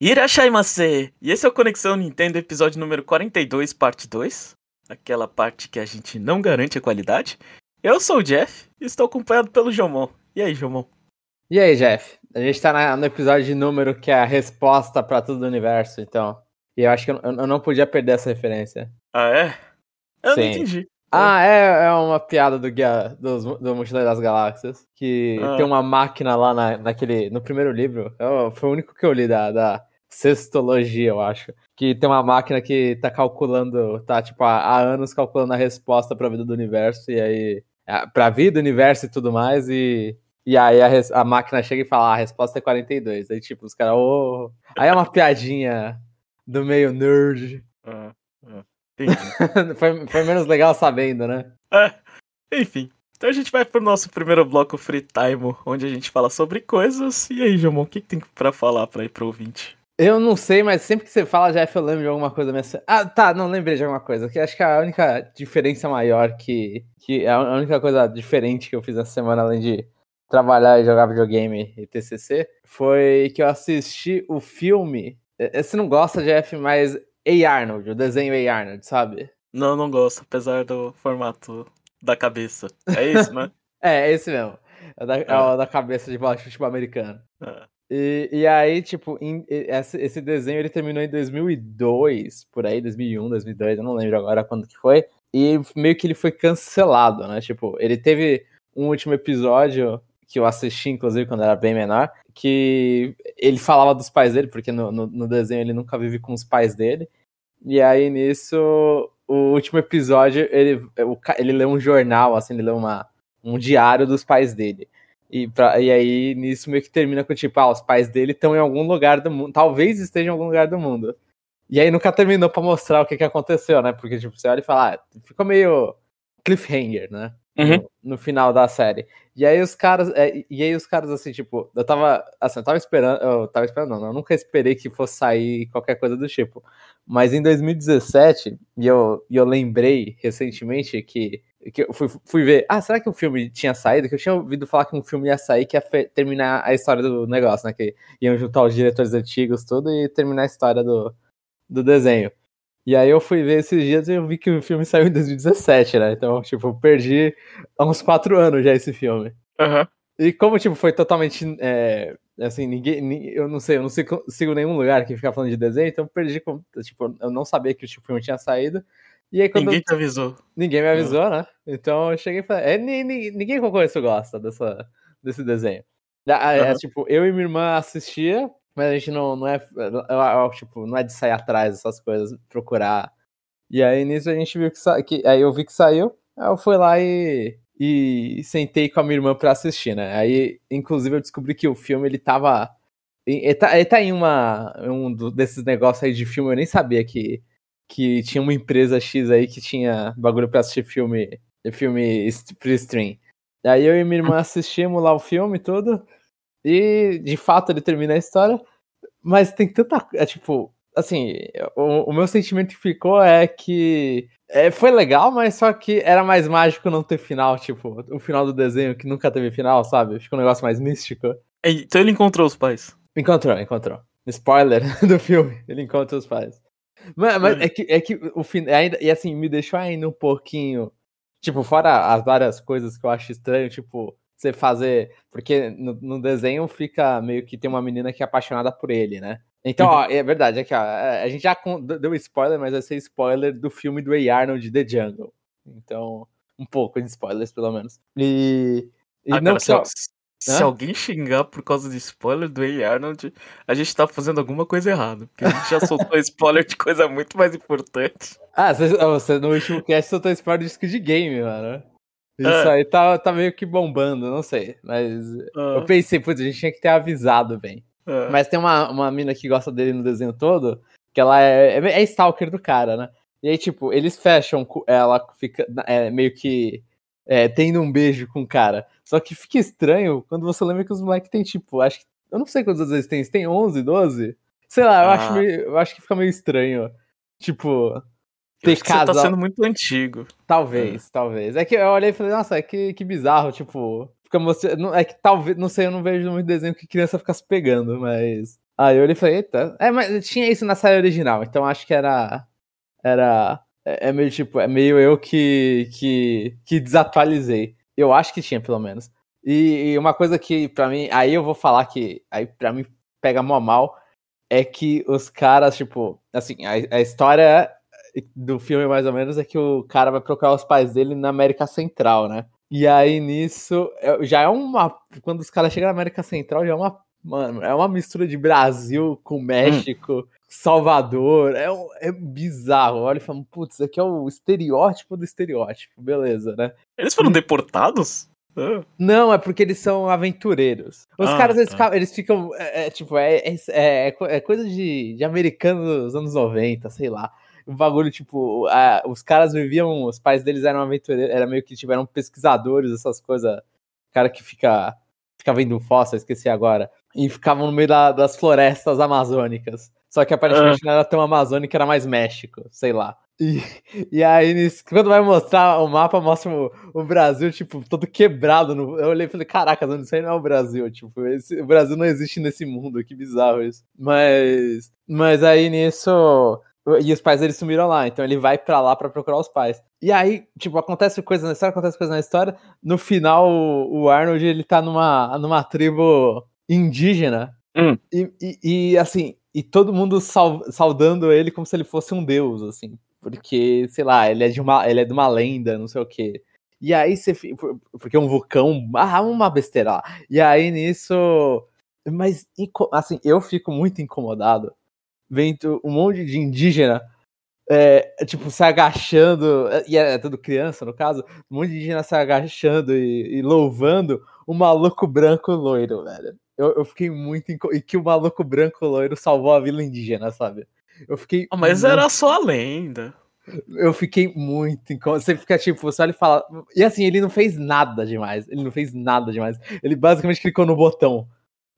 Irashaimase! E esse é o Conexão Nintendo, episódio número 42, parte 2. Aquela parte que a gente não garante a qualidade. Eu sou o Jeff e estou acompanhado pelo Jomon. E aí, Jomon? E aí, Jeff? A gente tá na, no episódio de número que é a resposta para tudo o universo, então. E eu acho que eu, eu, não podia perder essa referência. Ah, é? Eu Sim. não entendi. Ah, é, é uma piada do guia do, do Mochileiro das Galáxias. Que ah. tem uma máquina lá na, naquele. No primeiro livro. Eu, foi o único que eu li da, da Sextologia, eu acho. Que tem uma máquina que tá calculando. Tá, tipo, há, anos calculando a resposta pra vida do universo. E aí. É, pra vida, universo e tudo mais. E. E aí a, a máquina chega e fala, ah, a resposta é 42. Aí, tipo, os caras, oh. Aí é uma piadinha do meio nerd. Ah, ah. foi, foi menos legal sabendo, né? É, enfim. Então a gente vai pro nosso primeiro bloco Free Time, onde a gente fala sobre coisas. E aí, Jomon, o que, que tem pra falar pra ir pro ouvinte? Eu não sei, mas sempre que você fala Jeff, eu lembro de alguma coisa minha. Ah, tá, não lembrei de alguma coisa. Que acho que a única diferença maior que. que a única coisa diferente que eu fiz essa semana, além de trabalhar e jogar videogame e TCC, foi que eu assisti o filme. Você não gosta, Jeff, mas a. Arnold, o desenho A. Arnold, sabe? Não, não gosto, apesar do formato da cabeça. É isso, né? é, é esse mesmo. É da, é. É da cabeça de baixo, tipo, americano. É. E, e aí, tipo, em, esse, desenho ele terminou em 2002, por aí, 2001, 2002, eu não lembro agora quando que foi. E meio que ele foi cancelado, né? Tipo, ele teve um último episódio que eu assisti, inclusive, quando era bem menor, que ele falava dos pais dele, porque no, no, no desenho ele nunca vive com os pais dele. E aí, nisso, o último episódio, ele, ele lê um jornal, assim, ele lê uma, um diário dos pais dele. E, pra, e aí, nisso meio que termina com, tipo, ah, os pais dele estão em algum lugar do mundo, talvez estejam em algum lugar do mundo. E aí nunca terminou pra mostrar o que, que aconteceu, né? Porque, tipo, você olha e fala, ah, ficou meio cliffhanger, né? Uhum. No, no, final da série. E aí os caras, é, e aí os caras, assim, tipo, eu tava, assim, eu tava esperando, eu tava esperando, não, eu nunca esperei que fosse sair qualquer coisa do tipo. Mas em 2017, e eu, e eu lembrei recentemente que, que eu fui, fui ver, ah, será que o filme tinha saído? Que eu tinha ouvido falar que um filme ia sair que ia terminar a história do negócio, né? Que iam juntar os diretores antigos, tudo, e terminar a história do, do desenho. E aí eu fui ver esses dias e eu vi que o filme saiu em 2017, né? Então, tipo, eu perdi há uns quatro anos já esse filme. Uhum. E como, tipo, foi totalmente. É, assim, ninguém. Eu não sei, eu não sigo, sigo nenhum lugar que fica falando de desenho, então eu perdi. Tipo, eu não sabia que o tipo, filme tinha saído. E aí, ninguém eu, te avisou. Ninguém me avisou, uhum. né? Então eu cheguei e falei. É, ninguém, ninguém que eu conheço gosta dessa, desse desenho. É, uhum. tipo, eu e minha irmã assistia, mas a gente não, não é, tipo, não é de sair atrás dessas coisas, procurar. E aí nisso a gente viu que, que aí eu vi que saiu, aí eu fui lá e, e sentei com a minha irmã pra assistir, né? Aí, inclusive, eu descobri que o filme, ele tava... Ele tá, ele tá em uma, um desses negócios aí de filme, eu nem sabia que, que tinha uma empresa X aí que tinha bagulho pra assistir filme, filme pre stream. Aí eu e minha irmã assistimos lá o filme e tudo, e, de fato, ele termina a história. Mas tem tanta. É, tipo, assim, o, o meu sentimento que ficou é que. É, foi legal, mas só que era mais mágico não ter final, tipo, o final do desenho que nunca teve final, sabe? Ficou um negócio mais místico. Então ele encontrou os pais. Encontrou, encontrou. Spoiler do filme, ele encontra os pais. Mas, mas é. é que, é que o fim. Ainda, e assim, me deixou ainda um pouquinho. Tipo, fora as várias coisas que eu acho estranho, tipo, você fazer. Porque no, no, desenho fica meio que tem uma menina que é apaixonada por ele, né? Então, ó, é verdade, aqui, ó, é, a gente já deu spoiler, mas vai ser spoiler do filme do A. Arnold The Jungle. Então, um pouco de spoilers, pelo menos. E. e ah, não cara, só... se, alguém xingar por causa de spoiler do A. Arnold, a gente tá fazendo alguma coisa errada. Porque a gente já soltou spoiler de coisa muito mais importante. Ah, você, você no último cast soltou spoiler de disco de game, mano. Isso é. aí tá, tá meio que bombando, não sei. Mas ah. eu pensei, putz, a gente tinha que ter avisado bem. É. Mas tem uma, uma mina que gosta dele no desenho todo, que ela é, é, é stalker do cara, né? E aí, tipo, eles fecham, ela fica é, meio que é, tendo um beijo com o cara. Só que fica estranho quando você lembra que os moleques tem, tipo, acho que. Eu não sei quantas vezes tem, tem 11, 12? Sei lá, eu, ah. acho meio, eu acho que fica meio estranho. Tipo, ter casal. Você tá sendo muito antigo. Talvez, é. talvez. É que eu olhei e falei, nossa, é que, que bizarro, tipo. Fica É que talvez, não sei, eu não vejo muito desenho que criança fica se pegando, mas. Aí eu olhei e falei, eita. É, mas tinha isso na série original, então acho que era. Era. É, é meio tipo, é meio eu que, que, que desatualizei. Eu acho que tinha, pelo menos. E, e uma coisa que, para mim, aí eu vou falar que aí para mim pega mó mal, é que os caras, tipo, assim, a, a história do filme, mais ou menos, é que o cara vai procurar os pais dele na América Central, né? E aí nisso, é, já é uma. Quando os caras chegam na América Central, já é uma. Mano, é uma mistura de Brasil com México, hum. Salvador. É, é bizarro. Olha e fala, putz, isso aqui é o estereótipo do estereótipo. Beleza, né? Eles foram deportados? Não, é porque eles são aventureiros. Os ah, caras, eles, tá. eles ficam. É, é, tipo, é, é, é, é coisa de, de americano dos anos 90, sei lá o bagulho, tipo, a, os caras viviam, os pais deles eram aventureiros, era meio que tiveram pesquisadores, essas coisas, cara que fica, fica vendo fóssil, esqueci agora, e ficavam no meio da, das florestas amazônicas. Só que aparentemente uh. não era tão amazônica, era mais México, sei lá. E, e aí, quando vai mostrar o mapa, mostra o, o, Brasil, tipo, todo quebrado. No, eu olhei e falei, caraca, isso aí não é o Brasil. Tipo, esse, o Brasil não existe nesse mundo, que bizarro isso. Mas, mas aí nisso, e os pais dele sumiram lá, então ele vai para lá para procurar os pais. E aí, tipo, acontece coisa na história, acontece coisa na história. No final, o Arnold, ele tá numa, numa tribo indígena. Hum. E, e, e, assim, e todo mundo saudando ele como se ele fosse um deus, assim. Porque, sei lá, ele é de uma, ele é de uma lenda, não sei o quê. E aí você. Porque um vulcão. Ah, uma besteira. E aí nisso. Mas, assim, eu fico muito incomodado vendo um monte de indígena, é, tipo, se agachando, e é, é tudo criança no caso, um monte de indígena se agachando e, e louvando o maluco branco loiro, velho. Eu, eu fiquei muito. Inco... E que o maluco branco loiro salvou a vila indígena, sabe? Eu fiquei. Ah, mas muito... era só a lenda. Eu fiquei muito incômodo. Você fica tipo, você olha e fala. E assim, ele não fez nada demais. Ele não fez nada demais. Ele basicamente clicou no botão.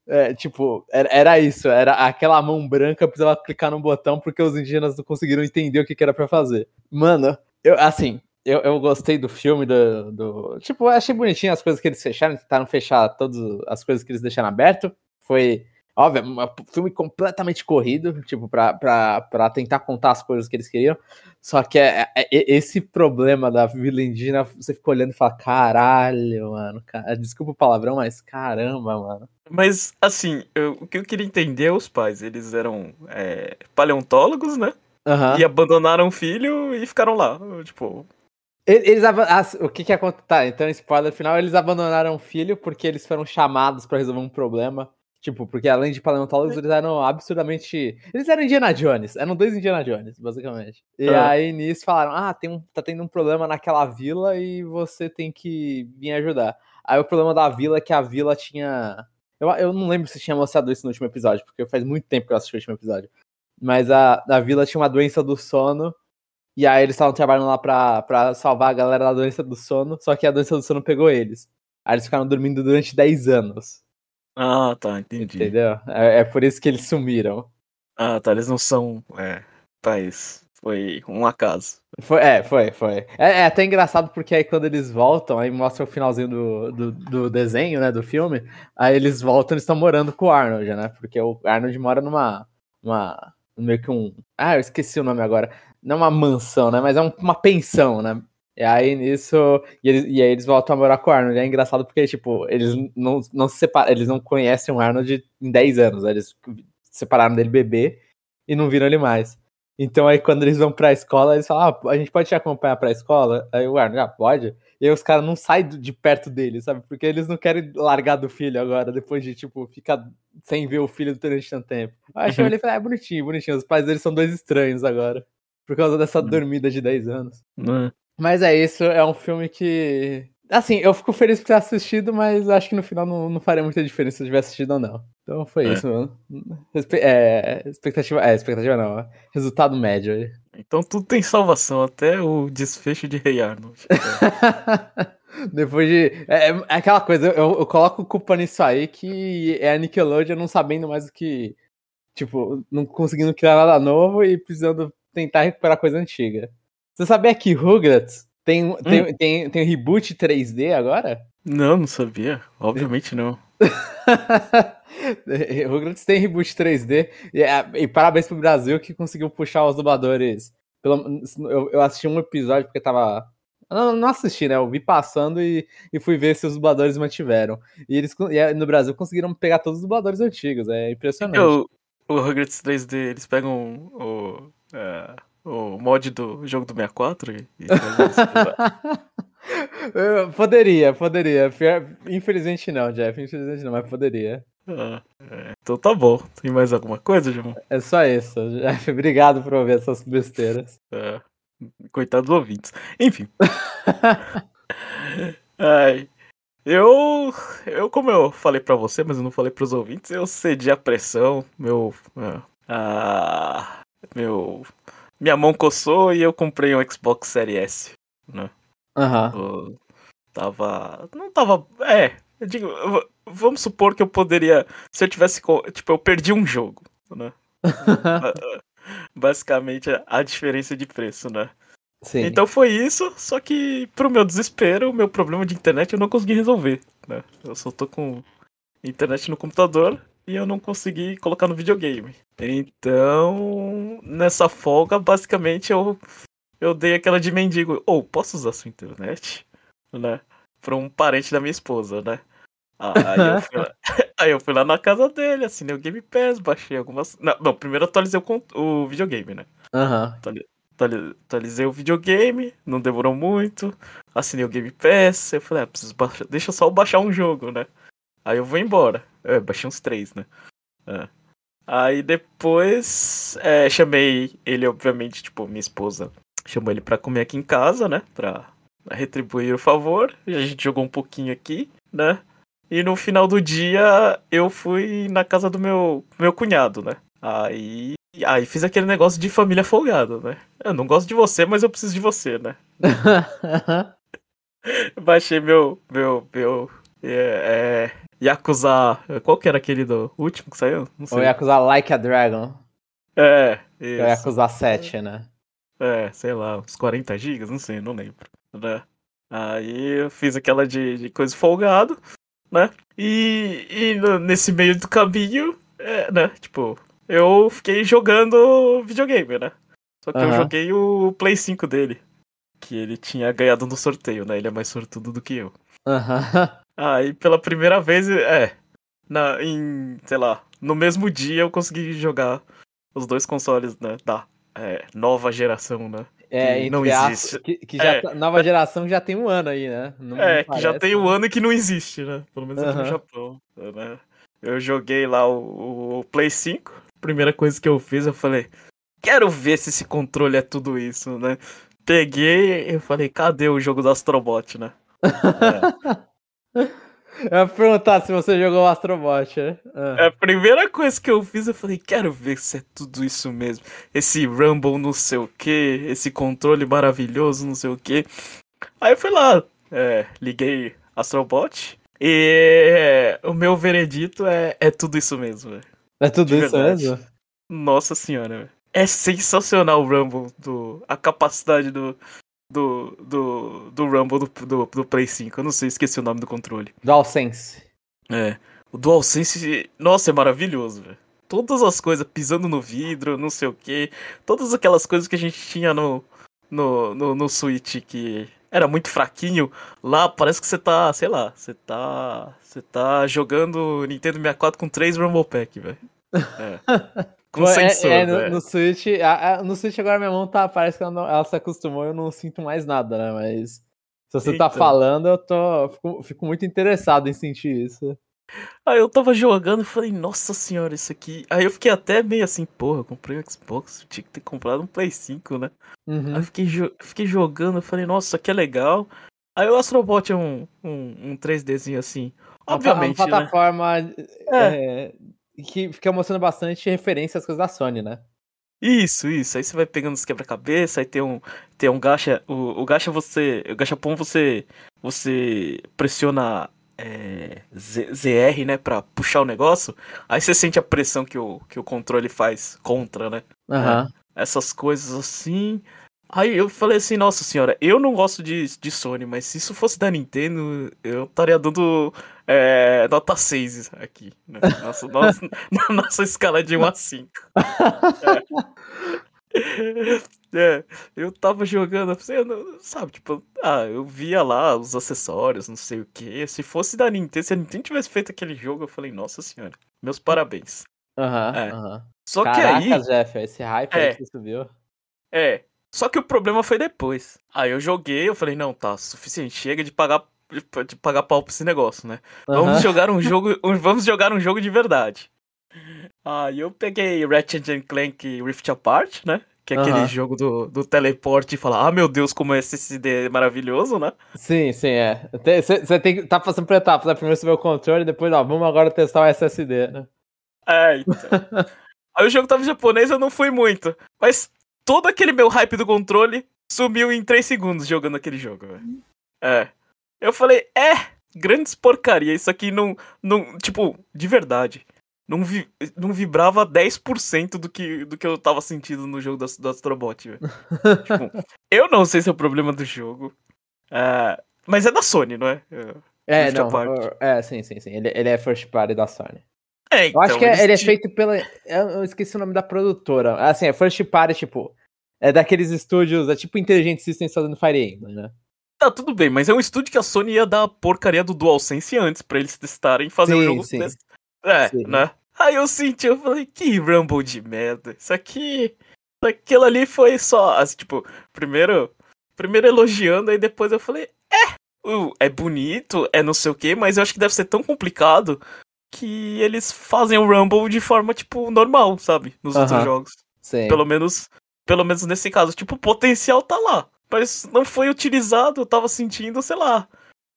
É, tipo, era, era, isso, era aquela mão branca precisava clicar no botão porque os indígenas não conseguiram entender o que, que era para fazer. Mano, eu, assim, eu, eu gostei do filme, do, do. Tipo, eu achei bonitinho as coisas que eles fecharam, tentaram fechar todas as coisas que eles deixaram aberto. Foi, óbvio, um filme completamente corrido, tipo, pra, pra, pra tentar contar as coisas que eles queriam. Só que é, é, é esse problema da Vila Indígena, você fica olhando e fala, caralho, mano. Cara, desculpa o palavrão, mas caramba, mano. Mas, assim, eu, o que eu queria entender é os pais. Eles eram é, paleontólogos, né? Uhum. E abandonaram o filho e ficaram lá. Tipo. Eles, ah, o que que acontece? Tá, então, spoiler final, eles abandonaram o filho porque eles foram chamados para resolver um problema. Tipo, porque além de paleontólogos, eles eram absurdamente. Eles eram Indiana Jones, eram dois Indiana Jones, basicamente. E uhum. aí nisso falaram: ah, tem um, tá tendo um problema naquela vila e você tem que vir ajudar. Aí o problema da vila é que a vila tinha eu, eu não lembro se tinha mostrado isso no último episódio, porque faz muito tempo que eu assisti o último episódio. Mas a, a vila tinha uma doença do sono. E aí eles estavam trabalhando lá pra, pra salvar a galera da doença do sono. Só que a doença do sono pegou eles. Aí eles ficaram dormindo durante 10 anos. Ah, tá, entendi. Entendeu? É, é por isso que eles sumiram. Ah, tá, eles não são. É, país. Foi um acaso. Foi, é, foi, foi. É, é, até engraçado porque aí quando eles voltam, aí mostra o finalzinho do, do, do desenho, né, do filme, aí eles voltam eles estão morando com o Arnold, né, porque o Arnold mora numa, uma, meio que um, ah, eu esqueci o nome agora, não é uma mansão, né, mas é um, uma pensão, né, e aí nisso, e, eles, e aí eles voltam a morar com o Arnold, e é engraçado porque, tipo, eles não, não se separam, eles não conhecem o Arnold em 10 anos, eles separaram dele bebê e não viram ele mais. Então aí quando eles vão pra escola, eles falam, ah, a gente pode te acompanhar pra escola? Aí o Arnold, ah, pode. E aí os caras não saem de perto dele, sabe? Porque eles não querem largar do filho agora, depois de, tipo, ficar sem ver o filho durante tanto tempo. Aí eu ele falei, ah, é bonitinho, bonitinho. Os pais deles são dois estranhos agora. Por causa dessa uhum. dormida de 10 anos. Uhum. Mas é isso, é um filme que Assim, eu fico feliz por ter assistido, mas acho que no final não, não faria muita diferença se eu tivesse assistido ou não. Então foi é. isso, mano. É, expectativa. É, expectativa não. Resultado médio aí. Então tudo tem salvação, até o desfecho de Rei Arnold. Depois de. É, é, aquela coisa, eu, eu, coloco culpa nisso aí que é a Nickelodeon não sabendo mais o que. Tipo, não conseguindo criar nada novo e precisando tentar recuperar coisa antiga. Você sabia que Rugrats tem, hum. tem, tem, tem reboot 3D agora? Não, não sabia. Obviamente não. Rugrats tem reboot 3D. E, é, e, parabéns pro Brasil que conseguiu puxar os dubladores. Pelo, eu, eu assisti um episódio porque tava. Não, não assisti, né? Eu vi passando e, e fui ver se os dubladores mantiveram. E eles e no Brasil conseguiram pegar todos os dubladores antigos. É impressionante. O, o Rugrats 3D, eles pegam o. É, o mod do jogo do 64 e, e poderia, poderia. Infelizmente não, Jeff. Infelizmente não, mas poderia. Ah, é. Então tá bom. Tem mais alguma coisa, João? É só isso, Jeff. Obrigado por ouvir essas besteiras. É. Coitado dos ouvintes. Enfim. Ai. Eu, eu, como eu falei para você, mas eu não falei para os ouvintes, eu cedi a pressão, meu, ah, meu, minha mão coçou e eu comprei um Xbox Series S, né? Uhum. Tava. Não tava. É, eu digo, vamos supor que eu poderia. Se eu tivesse. Tipo, eu perdi um jogo, né? Basicamente a diferença de preço, né? Sim. Então foi isso, só que pro meu desespero, o meu problema de internet eu não consegui resolver, né? Eu só tô com internet no computador e eu não consegui colocar no videogame. Então, nessa folga, basicamente eu eu dei aquela de mendigo. Ou, oh, posso usar sua internet? Né? Pra um parente da minha esposa, né? Aí eu, fui lá, aí eu fui lá na casa dele, assinei o Game Pass, baixei algumas. Não, não primeiro atualizei o, o videogame, né? Aham. Uhum. Atualizei o videogame, não demorou muito. Assinei o Game Pass. Eu falei, ah, preciso baixar. Deixa eu só baixar um jogo, né? Aí eu vou embora. É, baixei uns três, né? É. Aí depois é, chamei ele, obviamente, tipo, minha esposa chamou ele para comer aqui em casa, né? Pra retribuir o favor. A gente jogou um pouquinho aqui, né? E no final do dia eu fui na casa do meu, meu cunhado, né? Aí, aí fiz aquele negócio de família folgada, né? Eu não gosto de você, mas eu preciso de você, né? Baixei meu. meu. meu. É, é, Yakuza. Qual que era aquele do último que saiu? Não sei. O Yakuza Like a Dragon. É, isso. É o Yakuza 7, né? É, sei lá, uns 40 gigas, não sei, não lembro. Né? Aí eu fiz aquela de, de coisa folgado, né? E, e no, nesse meio do caminho, é, né? Tipo, eu fiquei jogando videogame, né? Só que uhum. eu joguei o Play 5 dele. Que ele tinha ganhado no sorteio, né? Ele é mais sortudo do que eu. Uhum. Aí pela primeira vez, é. Na, em, sei lá, no mesmo dia eu consegui jogar os dois consoles, né? Da é, nova geração, né? É, que não existe. que, que, já é. tá, nova geração já tem um ano aí, né? Não, é, que já tem um né? ano e que não existe, né? Pelo menos aqui no Japão. Né? Eu joguei lá o, o, Play 5. Primeira coisa que eu fiz, eu falei, quero ver se esse controle é tudo isso, né? Peguei e falei, cadê o jogo do Astrobot, né? É. Eu ia perguntar se você jogou o Astrobot, né? Ah. A primeira coisa que eu fiz, eu falei, quero ver se é tudo isso mesmo. Esse Rumble não sei o que, esse controle maravilhoso, não sei o que. Aí eu fui lá, é, liguei Astrobot. E o meu veredito é, é tudo isso mesmo, velho. É tudo isso mesmo? Nossa senhora, velho. É sensacional o Rumble, do, a capacidade do, do, do, do Rumble do, do, do, Play 5. Eu não sei, esqueci o nome do controle. DualSense. É. O DualSense, nossa, é maravilhoso, velho. Todas as coisas pisando no vidro, não sei o que. Todas aquelas coisas que a gente tinha no, no, no, no Switch que era muito fraquinho. Lá parece que você tá, sei lá, você tá. Você tá jogando Nintendo 64 com três Rumble Pack, velho. É. Com é, sensor, é, no, no, Switch, a, a, no Switch agora minha mão tá, parece que ela, não, ela, se acostumou, eu não sinto mais nada, né? Mas se você tá Eita. tá falando, eu tô, fico, fico, muito interessado em sentir isso. Aí eu tava jogando e falei, nossa senhora, isso aqui. Aí eu fiquei até meio assim, porra, eu comprei um Xbox, tinha que ter comprado um Play 5, né? Uhum. Aí eu fiquei, fiquei jogando, eu falei, nossa, isso aqui é legal. Aí o Astrobot é um, um, um 3Dzinho assim. Obviamente. Uma plataforma né? é. É, que fica mostrando bastante referência às coisas da Sony, né? Isso, isso. Aí você vai pegando os quebra-cabeça, aí tem um, tem um gacha. O, o gacha você. O gachapon você. Você pressiona é, ZR, né? Pra puxar o negócio. Aí você sente a pressão que o, que o controle faz contra, né? Uhum. É, essas coisas assim. Aí eu falei assim, nossa senhora, eu não gosto de, de Sony, mas se isso fosse da Nintendo, eu estaria dando é, nota 6 aqui. Né? Nossa, nossa, na nossa escala de 1 a 5. É. é, eu tava jogando, assim, sabe, tipo, ah, eu via lá os acessórios, não sei o que. Se fosse da Nintendo, se a Nintendo tivesse feito aquele jogo, eu falei, nossa senhora, meus parabéns. Aham, uhum, é. uhum. Só Caraca, que aí. Jeff, esse hype é, aí que você subiu. É, só que o problema foi depois. Aí eu joguei, eu falei, não, tá, suficiente, chega de pagar de pagar pau pra esse negócio, né? Uhum. Vamos jogar um jogo, vamos jogar um jogo de verdade. Aí eu peguei Ratchet Clank Rift Apart, né? Que é uhum. aquele jogo do, do teleporte e falar, ah, meu Deus, como esse SSD é maravilhoso, né? Sim, sim, é. Você tem que tá passando por etapas, né? Primeiro você vê o controle, depois, ó, vamos agora testar o SSD, né? É, então. Aí o jogo tava em japonês, eu não fui muito. Mas todo aquele meu hype do controle sumiu em 3 segundos jogando aquele jogo, velho. É. Eu falei, é, grandes porcaria, isso aqui não, não tipo, de verdade, não, vi, não vibrava 10% do que, do que eu tava sentindo no jogo do, do Astrobot, velho. tipo, eu não sei se é o problema do jogo, uh, mas é da Sony, não é? É, não, é, sim, sim, sim, ele, ele é first party da Sony. É, então, eu acho então, que é, ele é feito pela. Eu esqueci o nome da produtora. Assim, é First Party, tipo. É daqueles estúdios, é tipo Intelligent Systems fazendo Fire Emblem, né? Tá, tudo bem, mas é um estúdio que a Sony ia dar a porcaria do DualSense antes pra eles testarem e fazer o um jogo sim. Test... É, sim. né? Aí eu senti, eu falei, que Rumble de merda. Isso aqui. Aquilo ali foi só. Assim, tipo, primeiro. Primeiro elogiando, aí depois eu falei, é, uh, é bonito, é não sei o que, mas eu acho que deve ser tão complicado que eles fazem o Rumble de forma, tipo, normal, sabe? Nos uh -huh. outros jogos. Sim. Pelo menos, pelo menos nesse caso. Tipo, o potencial tá lá. Mas não foi utilizado, eu tava sentindo, sei lá,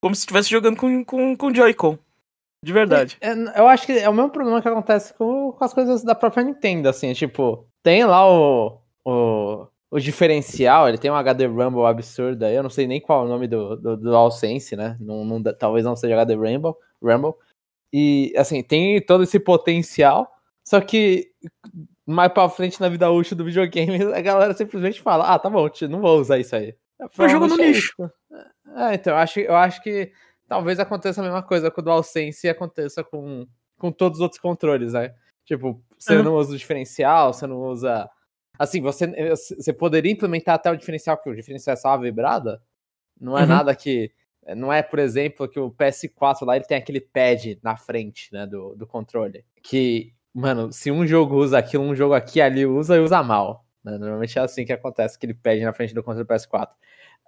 como se estivesse jogando com, com, com Joy-Con. De verdade. É, é, eu acho que é o mesmo problema que acontece com, com as coisas da própria Nintendo, assim, tipo, tem lá o, o, o diferencial, ele tem um HD Rumble absurdo aí, eu não sei nem qual é o nome do, do, do DualSense, né? Não, não, talvez não seja HD Rumble, Rumble, e, assim, tem todo esse potencial, só que mais pra frente na vida útil do videogame, a galera simplesmente fala: ah, tá bom, não vou usar isso aí. Foi jogo no lixo. É, então, eu acho, eu acho que talvez aconteça a mesma coisa com o DualSense e aconteça com, com todos os outros controles, né? Tipo, você uhum. não usa o diferencial, você não usa. Assim, você, você poderia implementar até o diferencial, porque o diferencial é só uma vibrada. Não é uhum. nada que não é, por exemplo, que o PS4 lá ele tem aquele pad na frente, né, do, do controle. Que, mano, se um jogo usa aquilo, um jogo aqui ali usa e usa mal. Né? Normalmente é assim que acontece, aquele pad na frente do controle PS4.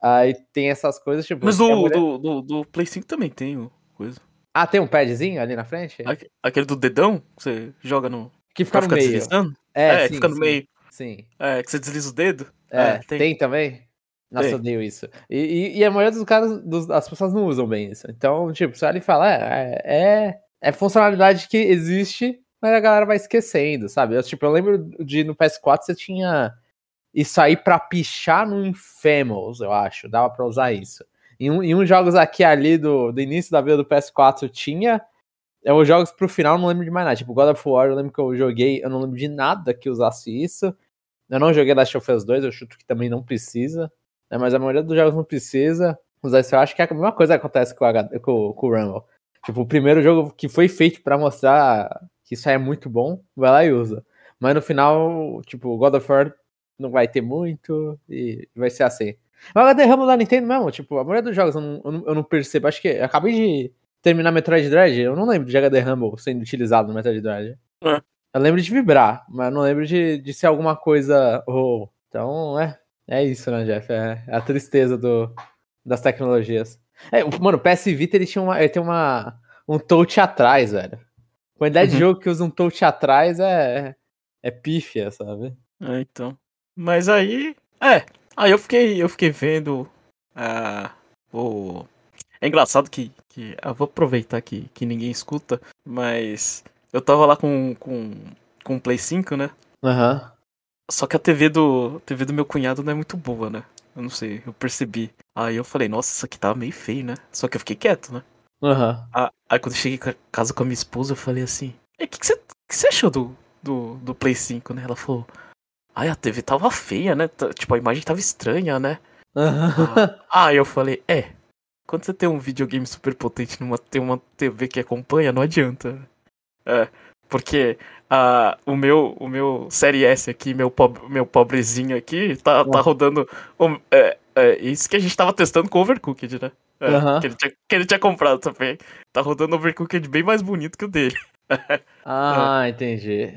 Aí tem essas coisas, tipo. Mas do, mulher... do, do, do, Play 5 também tem coisa. Ah, tem um padzinho ali na frente? Aquele do dedão? Que você joga no. Que fica no meio. Deslizando? É, é sim, fica no sim, meio. Sim. É, que você desliza o dedo? É, é tem. tem também? Nossa, eu odeio isso. E, e, e, a maioria dos caras, dos, as pessoas não usam bem isso. Então, tipo, você olha e fala, é, é, é funcionalidade que existe, mas a galera vai esquecendo, sabe? Eu, tipo, eu lembro de no PS4 você tinha isso aí pra pichar no Infamous, eu acho. Dava pra usar isso. Em, um, em uns jogos aqui ali do, do início da vida do PS4 tinha. Eu jogos pro final não lembro de mais nada. Tipo, God of War, eu lembro que eu joguei, eu não lembro de nada que usasse isso. Eu não joguei Last of Us 2, eu chuto que também não precisa né? Mas a maioria dos jogos não precisa usar isso. Eu acho que é a mesma coisa que acontece com, a, com, com o Rumble. Tipo, o primeiro jogo que foi feito para mostrar que isso aí é muito bom, vai lá e usa. Mas no final, tipo, God of War não vai ter muito e vai ser assim. Mas o HD Rumble da Nintendo mesmo, tipo, a maioria dos jogos eu não, eu não, eu não percebo. Acho que eu acabei de terminar Metroid Dread, eu não lembro de HD Rumble sendo utilizado no Metroid Dread. É. Eu lembro de vibrar, mas não lembro de, de ser alguma coisa. Oh. Então, é. É isso, né, Jeff? É, é a tristeza do, das tecnologias. É, mano, o PS Vita ele tinha uma, ele tem uma, um touch atrás, velho. A quantidade uhum. de jogo que usa um touch atrás é, é pífia, sabe? É, então. Mas aí. É. Aí eu fiquei, eu fiquei vendo. Uh, o... É engraçado que. que eu vou aproveitar que, que ninguém escuta, mas. Eu tava lá com, com, com o Play 5, né? Aham. Uhum. Só que a TV do, a TV do meu cunhado não é muito boa, né? Eu não sei, eu percebi. Aí eu falei, nossa, isso aqui tá meio feio, né? Só que eu fiquei quieto, né? Uhum. Aí quando eu cheguei em casa com a minha esposa, eu falei assim: o que, que, você, achou do, do, do Play 5, né? Ela falou: Ai, a TV tava feia, né? Tipo, a imagem tava estranha, né? ah, aí eu falei, é. Quando você tem um videogame super potente numa tem uma TV que acompanha, não adianta. É, porque a, o meu o meu série S aqui, meu, pobre, meu pobrezinho aqui, tá, tá rodando. Um, é, é, isso que a gente tava testando com o Overcooked, né? É, uhum. que, ele tinha, que ele tinha comprado também. Tá rodando Overcooked bem mais bonito que o dele. ah, entendi.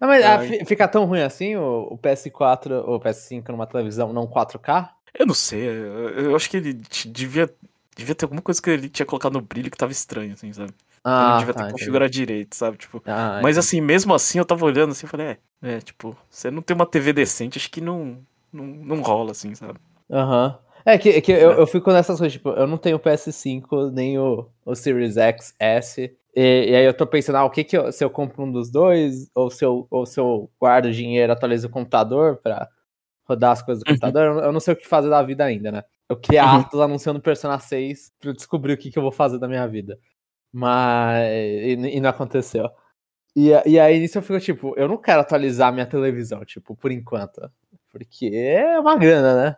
Ah, mas ah, fica tão ruim assim o, o PS4 ou o PS5 numa televisão não 4K? Eu não sei, eu, eu acho que ele devia, devia ter alguma coisa que ele tinha colocado no brilho que tava estranho, assim, sabe? Ah, ele não devia tá, ter configurado direito, sabe? Tipo, ah, mas assim, mesmo assim, eu tava olhando assim e falei, é, é, tipo, você não tem uma TV decente, acho que não, não, não rola, assim, sabe? Aham. Uhum. É que, é que eu, é. eu fico nessas coisas, tipo, eu não tenho o PS5 nem o, o Series X S. E, e, aí eu tô pensando, ah, o que que eu, se eu compro um dos dois, ou se eu, ou se eu guardo dinheiro, atualizo o computador pra rodar as coisas do uhum. computador, eu não sei o que fazer da vida ainda, né? Eu queria uhum. Atos anunciando Persona 6 pra eu descobrir o que, que eu vou fazer da minha vida. Mas. E, e não aconteceu. E, e aí nisso eu fico, tipo, eu não quero atualizar minha televisão, tipo, por enquanto. Porque é uma grana, né?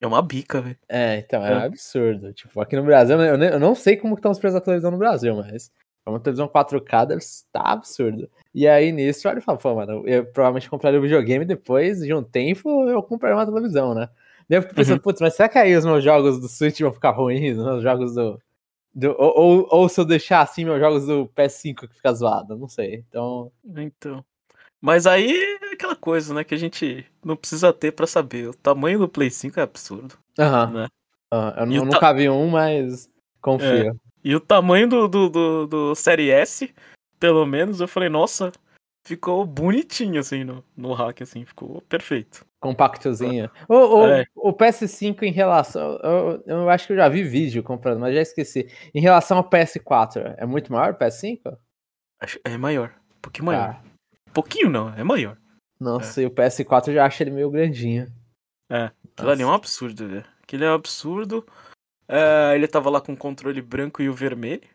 É uma bica, velho. É, então, é, é, um absurdo. Tipo, aqui no Brasil, eu, eu não sei como estão os preços da televisão no Brasil, mas é uma televisão 4K deve estar absurdo. E aí, nisso, olha e fala, pô, mano, eu provavelmente compraria o videogame depois de um tempo eu compraria uma televisão, né? Daí eu fico pensando, uhum. putz, mas será que aí os meus jogos do Switch vão ficar ruins? Os meus jogos do. do ou, ou, ou, se eu deixar assim meus jogos do PS5 que fica zoado, não sei. Então. Então. Mas aí é aquela coisa, né, que a gente não precisa ter para saber. O tamanho do Play 5 é absurdo. Aham. Né? Uhum. Eu, eu nunca ta... vi um, mas confio. É. E o tamanho do, do, do, do Série S, pelo menos, eu falei, nossa, ficou bonitinho, assim, no, no hack, assim, ficou perfeito. Compactozinho. O, o, é. o PS5 em relação. Eu, eu acho que eu já vi vídeo comprando, mas já esqueci. Em relação ao PS4, é muito maior o PS5? É maior. Um pouquinho maior. Ah. Um pouquinho não, é maior. Nossa, é. e o PS4 eu já acho ele meio grandinho. É, aquilo ali é um absurdo, velho. Aquilo é um absurdo. Uh, ele tava lá com o controle branco e o vermelho.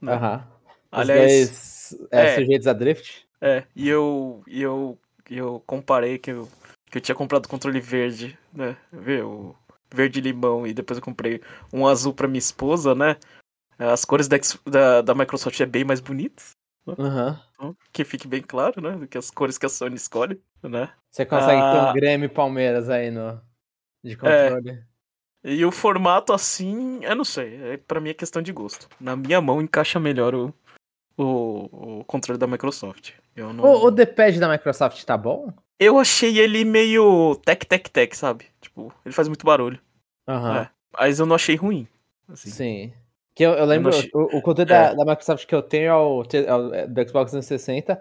Né? Né? Aliás. É, é, sujeitos a drift? É, e eu, e eu, eu comparei que eu, que eu tinha comprado o controle verde, né? O verde limão, e depois eu comprei um azul pra minha esposa, né? As cores da, da, da Microsoft é bem mais bonitas. Uhum. Que fique bem claro, né? Do que as cores que a Sony escolhe, né? Você consegue ah, ter um Grêmio e Palmeiras aí no, de controle. É, e o formato assim, eu não sei. É, para mim é questão de gosto. Na minha mão encaixa melhor o, o, o controle da Microsoft. Eu não... O, o D-pad da Microsoft tá bom? Eu achei ele meio tec tec tec, sabe? Tipo, ele faz muito barulho. Uhum. É, mas eu não achei ruim. Assim. Sim. Que eu, eu lembro, eu achei... o, o, controle é. da, da, Microsoft que eu tenho é o, é o é do Xbox 360.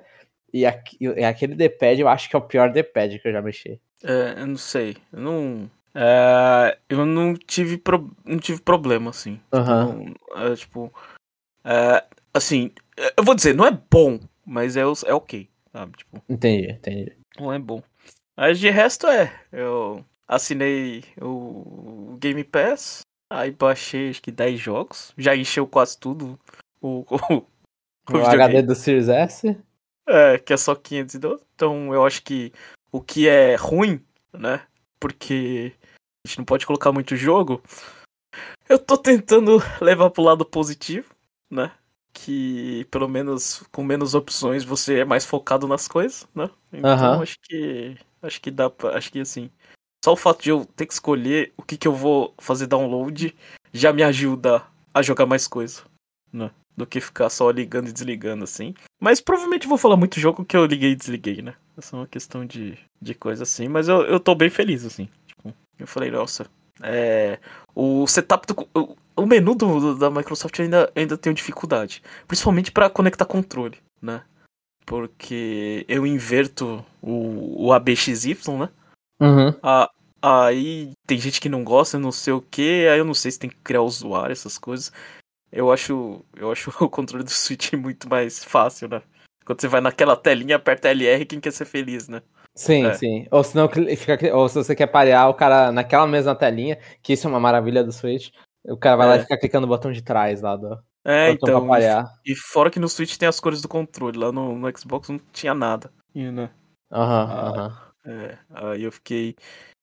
E aqui, aquele D-pad eu acho que é o pior D-pad que eu já mexi. É, eu não sei. Eu não. É, eu não tive, pro, não tive problema, assim. Uhum. Tipo, é, tipo é, assim, eu vou dizer, não é bom, mas é, é ok, sabe? Tipo, entendi, entendi. Não é bom. Mas de resto é, eu assinei o Game Pass, aí baixei acho que 10 jogos, já encheu quase tudo o, o, o, o HD do Series S? É, que é só 512. Então eu acho que o que é ruim, né? Porque a gente não pode colocar muito jogo. Eu tô tentando levar pro lado positivo, né? Que pelo menos com menos opções você é mais focado nas coisas, né? Então acho que. Acho que dá pra. Acho que assim. Só o fato de eu ter que escolher o que, que eu vou fazer download já me ajuda a jogar mais coisa, né? Do que ficar só ligando e desligando assim. Mas provavelmente vou falar muito jogo que eu liguei e desliguei, né? Essa é uma questão de, de coisa assim. Mas eu, eu tô bem feliz, assim. Eu falei, nossa, é, o setup do. O, o menu do, da Microsoft ainda, ainda tenho dificuldade. Principalmente para conectar controle, né? Porque eu inverto o, o ABXY, né? Uhum. A, aí tem gente que não gosta, não sei o que, aí eu não sei se tem que criar usuário, essas coisas. Eu acho, eu acho o controle do Switch muito mais fácil, né? Quando você vai naquela telinha, aperta LR, quem quer ser feliz, né? Sim, é. sim. Ou se, não, fica, ou se você quer parear o cara naquela mesma telinha, que isso é uma maravilha do Switch, o cara vai é. lá e fica clicando no botão de trás lá do. É, então. E, e, fora que no Switch tem as cores do controle, lá no, no Xbox não tinha nada. Aham, né? aham. É, aí eu fiquei,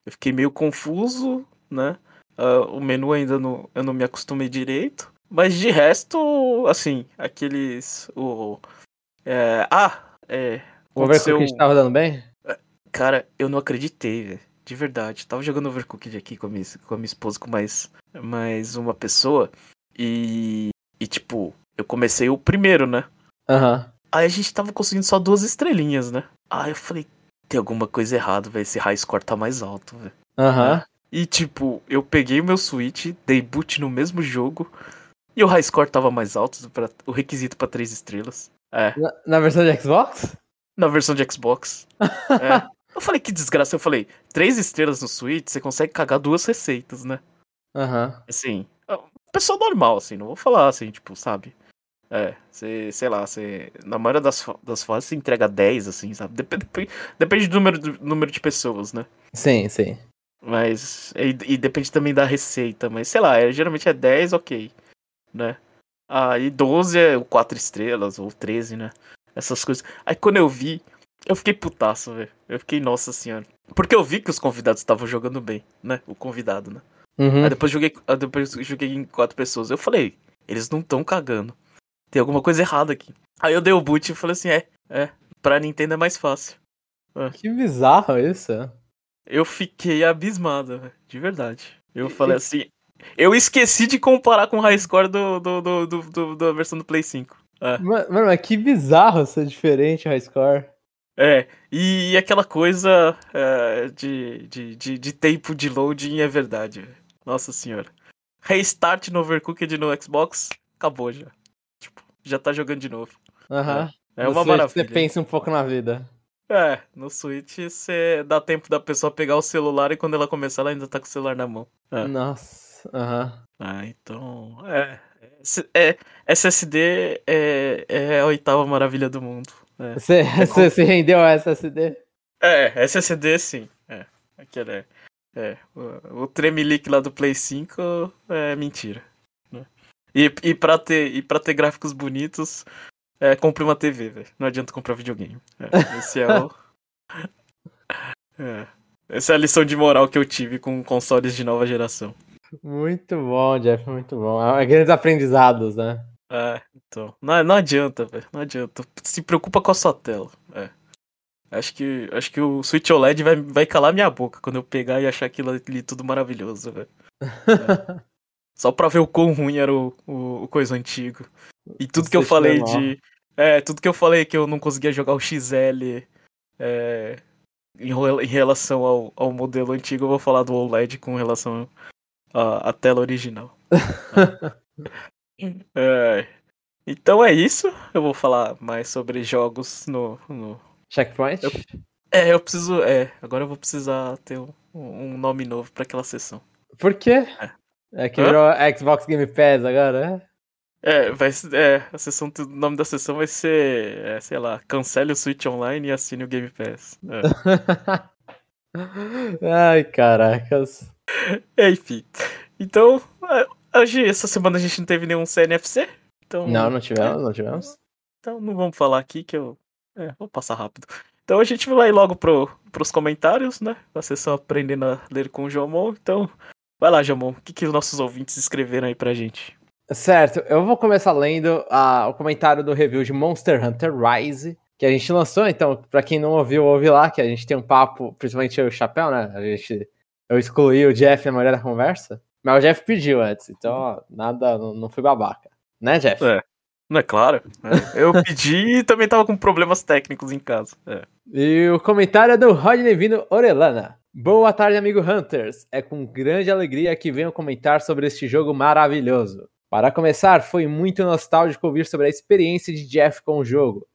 eu fiquei meio confuso, né? Uh, o menu ainda não, eu não me acostumei direito. Mas de resto, assim, aqueles. O, é, ah, é. O Overcooked tava dando bem? Cara, eu não acreditei, velho. De verdade. Tava jogando Overcooked aqui com a minha, com a minha esposa, com mais, mais uma pessoa. E. E tipo, eu comecei o primeiro, né? Aham. Uhum. Aí a gente tava conseguindo só duas estrelinhas, né? Aí eu falei, tem alguma coisa errada, velho. Esse high score tá mais alto, velho. Aham. Uhum. E tipo, eu peguei o meu Switch, dei boot no mesmo jogo. E o high score tava mais alto, pra, o requisito para três estrelas. É. Na, na, versão de Xbox? Na versão de Xbox. é. Eu falei, que desgraça. Eu falei, três estrelas no Switch, você consegue cagar duas receitas, né? Aham. Uhum. Assim, pessoa normal, assim, não vou falar assim, tipo, sabe? É, você, sei lá, você. Na maioria das, das fases você entrega 10, assim, sabe? Depende, depende do número, do número de pessoas, né? Sim, sim. Mas. E, e depende também da receita, mas sei lá, é, geralmente é 10, ok. Né? Aí ah, 12 é 4 estrelas, ou 13, né? Essas coisas. Aí quando eu vi, eu fiquei putaço, velho. Eu fiquei, nossa senhora. Porque eu vi que os convidados estavam jogando bem, né? O convidado, né? Uhum. Aí depois joguei, depois joguei em quatro pessoas. Eu falei, eles não estão cagando. Tem alguma coisa errada aqui. Aí eu dei o boot e falei assim, é, é, pra Nintendo é mais fácil. É. Que bizarro isso. Eu fiquei abismado, de verdade. Eu e, falei assim, eu esqueci de comparar com o high score do, do, do, do, do da versão do Play 5. É. Mano, mas que bizarro ser diferente high score. É, e, e aquela coisa é, de, de, de, de, tempo de loading é verdade. Nossa senhora. Restart no Overcooked no Xbox, acabou já. Tipo, já tá jogando de novo. Aham. Uhum. É, é uma maravilha. Você pensa um pouco na vida. É, no Switch você dá tempo da pessoa pegar o celular e quando ela começar ela ainda tá com o celular na mão. É. Nossa, aham. Ah, então. É. é. SSD é, é a oitava maravilha do mundo. É. Você, é você se rendeu a SSD? É, SSD sim. É. Aquele é. É, o, o Tremelic lá do Play 5 é mentira. Né? E, e, pra ter, e pra ter gráficos bonitos, é, compre uma TV, velho. Não adianta comprar videogame. É, esse é o. É, essa é a lição de moral que eu tive com consoles de nova geração. Muito bom, Jeff, muito bom. É grandes aprendizados, né? É, então. Não, não adianta, velho. Não adianta. Se preocupa com a sua tela. É. Acho que, acho que o Switch OLED vai, vai calar minha boca quando eu pegar e achar aquilo ali tudo maravilhoso, velho. É. Só pra ver o quão ruim era o, o, o coisa antigo. E tudo que eu falei de. É, tudo que eu falei que eu não conseguia jogar o XL é, em, em, relação ao, ao modelo antigo, eu vou falar do OLED com relação à, à tela original. é, então é isso. Eu vou falar mais sobre jogos no, no Checkpoint? Eu, é, eu preciso. É, agora eu vou precisar ter um, um nome novo para aquela sessão. Por quê? É, é que virou Xbox Game Pass agora, é? É, vai é, a sessão, o nome da sessão vai ser, é, sei lá, cancele o Switch Online e assine o Game Pass. É. Ai, caracas. Enfim. Então, é, hoje, essa semana a gente não teve nenhum CNFC. Então, não, não tivemos, não tivemos. Então não vamos falar aqui que eu é, vou passar rápido. Então a gente vai logo pro, pros comentários, né? Da sessão Aprendendo a Ler com o Jomon. Então, vai lá, Jomon. O que, que os nossos ouvintes escreveram aí pra gente? Certo, eu vou começar lendo uh, o comentário do review de Monster Hunter Rise, que a gente lançou. Então, pra quem não ouviu, ouve lá, que a gente tem um papo, principalmente eu e o Chapéu, né? A gente, eu excluí o Jeff na maioria da conversa, mas o Jeff pediu antes, então nada, não, não fui babaca. Né, Jeff? É. Não é claro. É. Eu pedi e também tava com problemas técnicos em casa. É. E o comentário é do Rodney Vino Orelana. Boa tarde, amigo Hunters. É com grande alegria que venho comentar sobre este jogo maravilhoso. Para começar, foi muito nostálgico ouvir sobre a experiência de Jeff com o jogo.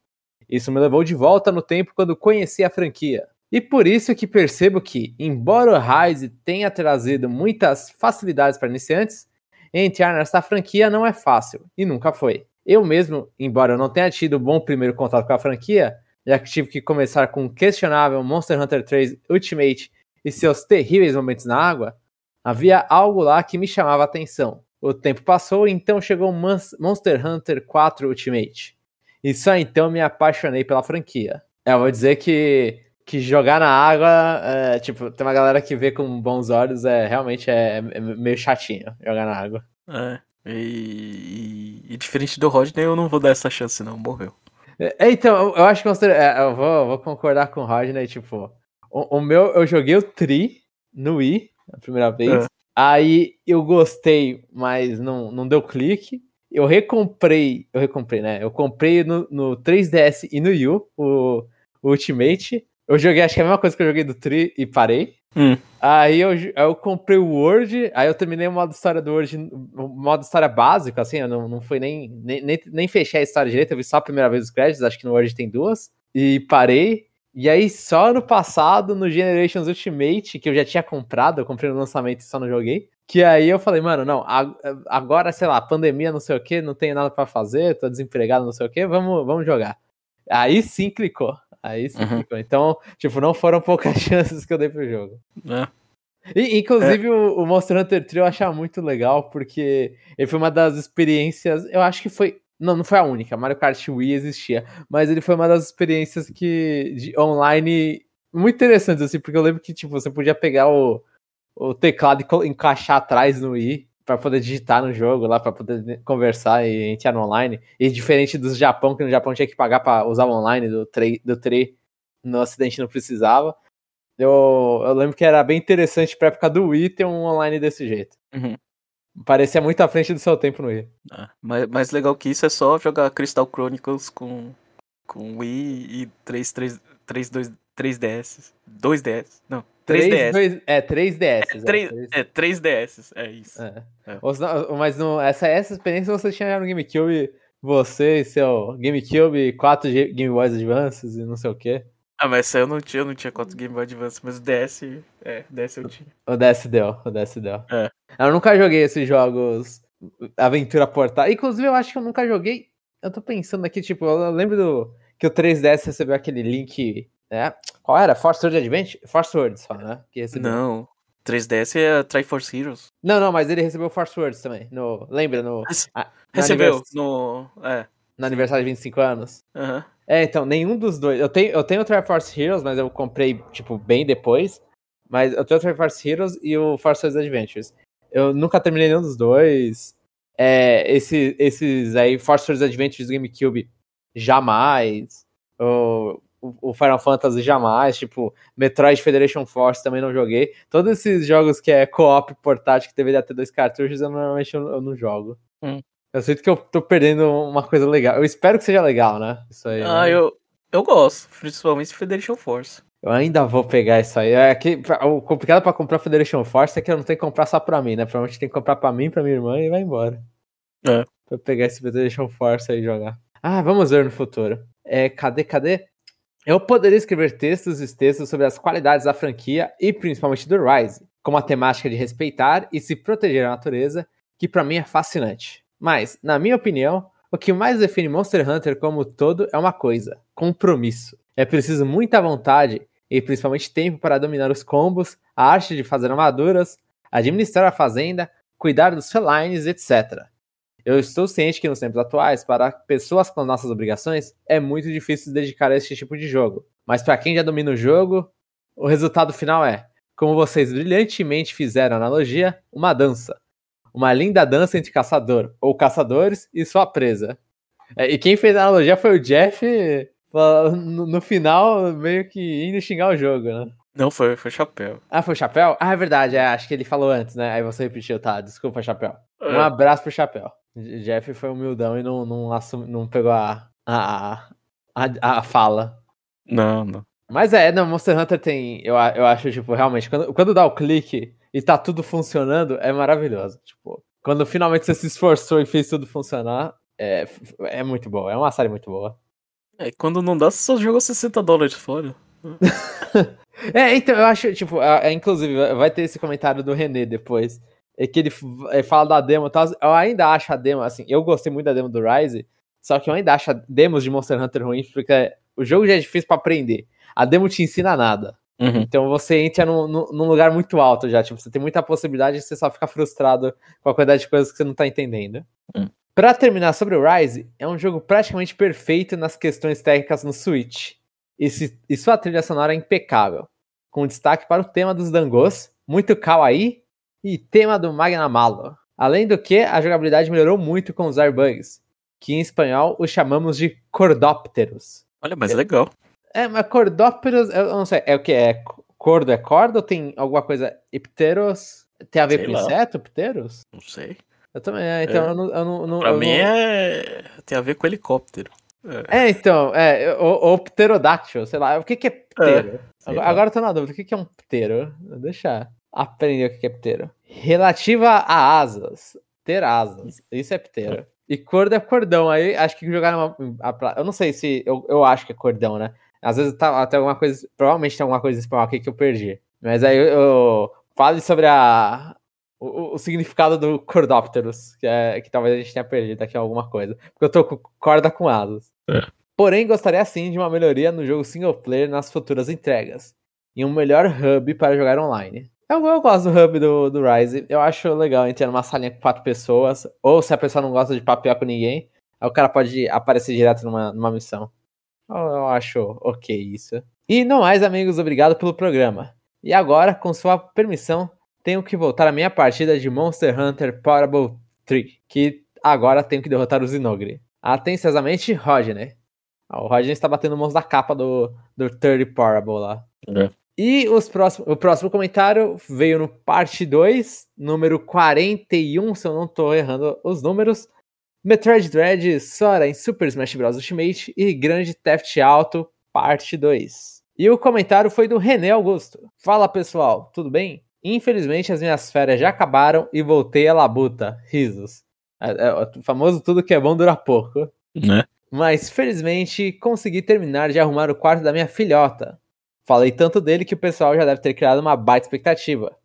Isso me levou de volta no tempo quando conheci a franquia. E por isso que percebo que, embora o Rise tenha trazido muitas facilidades para iniciantes, entrar nessa franquia não é fácil, e nunca foi. Eu mesmo, embora eu não tenha tido bom primeiro contato com a franquia, já que tive que começar com o questionável Monster Hunter 3 Ultimate e seus terríveis momentos na água, havia algo lá que me chamava a atenção. O tempo passou então chegou Monster Hunter 4 Ultimate. E só então me apaixonei pela franquia. Eu vou dizer que que jogar na água, é, tipo, tem uma galera que vê com bons olhos, é realmente é, é meio chatinho jogar na água. É, e, e, e, diferente do Rodney, eu não vou dar essa chance não, morreu. É, é então, eu acho que eu, é, vou, vou, concordar com o Rodney, tipo, o, o, meu, eu joguei o Tri no Wii, a primeira vez, é. aí eu gostei, mas não, não deu clique, eu recomprei, eu recomprei, né, eu comprei no, no 3DS e no Wii o, o Ultimate, eu joguei, acho que é a mesma coisa que eu joguei do Tri e parei. Hum. Aí eu, eu comprei o Word, aí eu terminei o modo história do Word, o modo história básico, assim, eu não, não fui nem, nem, nem fechei a história direito, eu vi só a primeira vez os créditos, acho que no Word tem duas, e parei. E aí, só no passado, no Generations Ultimate, que eu já tinha comprado, eu comprei no lançamento e só não joguei. Que aí eu falei, mano, não, agora, sei lá, pandemia, não sei o que, não tenho nada para fazer, tô desempregado, não sei o que, vamos, vamos jogar. Aí sim clicou. Aí sim. Uhum. Então, tipo, não foram poucas chances que eu dei pro jogo. É. E, inclusive, é. o, o, Monster Hunter 3 eu achava muito legal, porque ele foi uma das experiências. Eu acho que foi. Não, não foi a única. Mario Kart Wii existia. Mas ele foi uma das experiências que. De, online muito interessantes, assim, porque eu lembro que, tipo, você podia pegar o, o teclado e encaixar atrás no Wii para poder digitar no jogo lá, para poder conversar e entrar no online. E diferente do Japão, que no Japão tinha que pagar para usar o online do tre, do tre no Ocidente não precisava. Eu, eu lembro que era bem interessante pra época do Wii ter um online desse jeito. Uhum. Parecia muito à frente do seu tempo no Wii. Ah, mas mais legal que isso é só jogar Crystal Chronicles com, com Wii e 3, 3, 3, 2, 3DS. 2DS. Não, 3DS. 2, é, 3DS. É, 3, é, 3DS, é isso. É. É. Mas no, essa, essa experiência você tinha no GameCube, você e seu GameCube, 4 Game Boy Advances e não sei o que. Ah, mas essa eu não tinha, eu não tinha 4 Game Boy Advance, mas o DS, é, DS eu tinha. O DS deu, o DS deu. É. Eu nunca joguei esses jogos aventura portátil. Inclusive, eu acho que eu nunca joguei. Eu tô pensando aqui, tipo, eu lembro do que o 3DS recebeu aquele link é. Qual era? Force Word Adventure? Force Words só, né? Que recebeu. Não. 3DS é Triforce Heroes. Não, não, mas ele recebeu Force Words também. No, lembra? No, a, recebeu no. É. No aniversário de 25 anos. Uhum. É, então, nenhum dos dois. Eu tenho, eu tenho o Triforce Heroes, mas eu comprei, tipo, bem depois. Mas eu tenho o Triforce Heroes e o Force Words Adventures. Eu nunca terminei nenhum dos dois. É, esse, esses aí, Force Words Adventures GameCube, jamais. O o Final Fantasy jamais, tipo, Metroid Federation Force também não joguei. Todos esses jogos que é co-op portátil que deveria ter dois cartuchos, eu normalmente eu, eu não jogo. Hum. Eu sinto que eu tô perdendo uma coisa legal. Eu espero que seja legal, né? Isso aí. Ah, né? eu, eu gosto, principalmente Federation Force. Eu ainda vou pegar isso aí. É que, o complicado pra comprar Federation Force é que eu não tenho que comprar só pra mim, né? Provavelmente tem que comprar pra mim, pra minha irmã e vai embora. É. Pra pegar esse Federation Force aí e jogar. Ah, vamos ver no futuro. É, cadê, cadê? Eu poderia escrever textos e textos sobre as qualidades da franquia e principalmente do Rise, como a temática de respeitar e se proteger a natureza, que para mim é fascinante. Mas, na minha opinião, o que mais define Monster Hunter como todo é uma coisa: compromisso. É preciso muita vontade e principalmente tempo para dominar os combos, a arte de fazer armaduras, administrar a fazenda, cuidar dos felines, etc. Eu estou ciente que nos tempos atuais, para pessoas com nossas obrigações, é muito difícil se dedicar a este tipo de jogo. Mas para quem já domina o jogo, o resultado final é, como vocês brilhantemente fizeram a analogia, uma dança. Uma linda dança entre caçador ou caçadores e sua presa. É, e quem fez a analogia foi o Jeff, no, no final, meio que indo xingar o jogo, né? Não, foi, foi Chapéu. Ah, foi Chapéu? Ah, é verdade, é, acho que ele falou antes, né? Aí você repetiu, tá? Desculpa, Chapéu. É. Um abraço pro Chapéu. Jeff foi humildão e não, não, assum, não pegou a, a, a, a fala. Não, não. Mas é, não, Monster Hunter tem. Eu, eu acho, tipo, realmente, quando, quando dá o clique e tá tudo funcionando, é maravilhoso. Tipo, quando finalmente você se esforçou e fez tudo funcionar, é, é muito boa. É uma série muito boa. É, quando não dá, você só joga 60 dólares fora. é, então, eu acho, tipo, é, inclusive, vai ter esse comentário do René depois é que ele, ele fala da demo e tal. Eu ainda acho a demo, assim, eu gostei muito da demo do Rise, só que eu ainda acho demos de Monster Hunter ruins, porque o jogo já é difícil para aprender. A demo te ensina nada. Uhum. Então você entra num, num, lugar muito alto já. Tipo, você tem muita possibilidade e você só fica frustrado com a quantidade de coisas que você não tá entendendo. Uhum. Pra terminar sobre o Rise, é um jogo praticamente perfeito nas questões técnicas no Switch. e, se, e sua trilha sonora é impecável, com destaque para o tema dos dangos, muito kawaii, e tema do Magnamalo. Além do que, a jogabilidade melhorou muito com os airbugs, que em espanhol os chamamos de cordópteros. Olha, mas é legal. É, mas cordópteros, eu não sei, é o que? É cordo é corda ou tem alguma coisa? Ipteros? Tem a ver sei com lá. inseto, pteros? Não sei. Eu também, é, então é. eu não. Eu não, não pra eu mim não... é. Tem a ver com helicóptero. É, é então, é, ou, pterodáctilo, sei lá. O que, que é ptero? É, agora, agora eu tô na dúvida, o que, que é um ptero? Vou deixar aprender o que é ptero. Relativa a asas. Ter asas. Isso é ptero. E corda é cordão. Aí acho que jogaram uma. Eu não sei se. Eu, eu acho que é cordão, né? Às vezes tá, tem alguma coisa. Provavelmente tem alguma coisa espanhol aqui que eu perdi. Mas aí eu, eu fale sobre a, o, o, significado do Cordópteros, que, é, que talvez a gente tenha perdido aqui alguma coisa. Porque eu tô com corda com asas. É. Porém, gostaria sim de uma melhoria no jogo single player nas futuras entregas. E um melhor hub para jogar online. Eu, eu gosto do hub do, do Rise. Eu acho legal entrar numa salinha com quatro pessoas. Ou se a pessoa não gosta de papel com ninguém, aí o cara pode aparecer direto numa, numa missão. Eu, eu acho ok isso. E não mais, amigos, obrigado pelo programa. E agora, com sua permissão, tenho que voltar à minha partida de Monster Hunter Portable 3, que agora tenho que derrotar o Zinogre. Atenciosamente, Rodney. O Rodney está batendo mãos da capa do, do Third Portable lá. É. E os próximos, o próximo comentário veio no parte 2, número 41, se eu não estou errando os números. Metroid Dread, Sora em Super Smash Bros. Ultimate e Grande Theft Auto, parte 2. E o comentário foi do René Augusto. Fala pessoal, tudo bem? Infelizmente as minhas férias já acabaram e voltei a labuta. Risos. É, é, o famoso tudo que é bom dura pouco. Né? Mas felizmente consegui terminar de arrumar o quarto da minha filhota. Falei tanto dele que o pessoal já deve ter criado uma baita expectativa.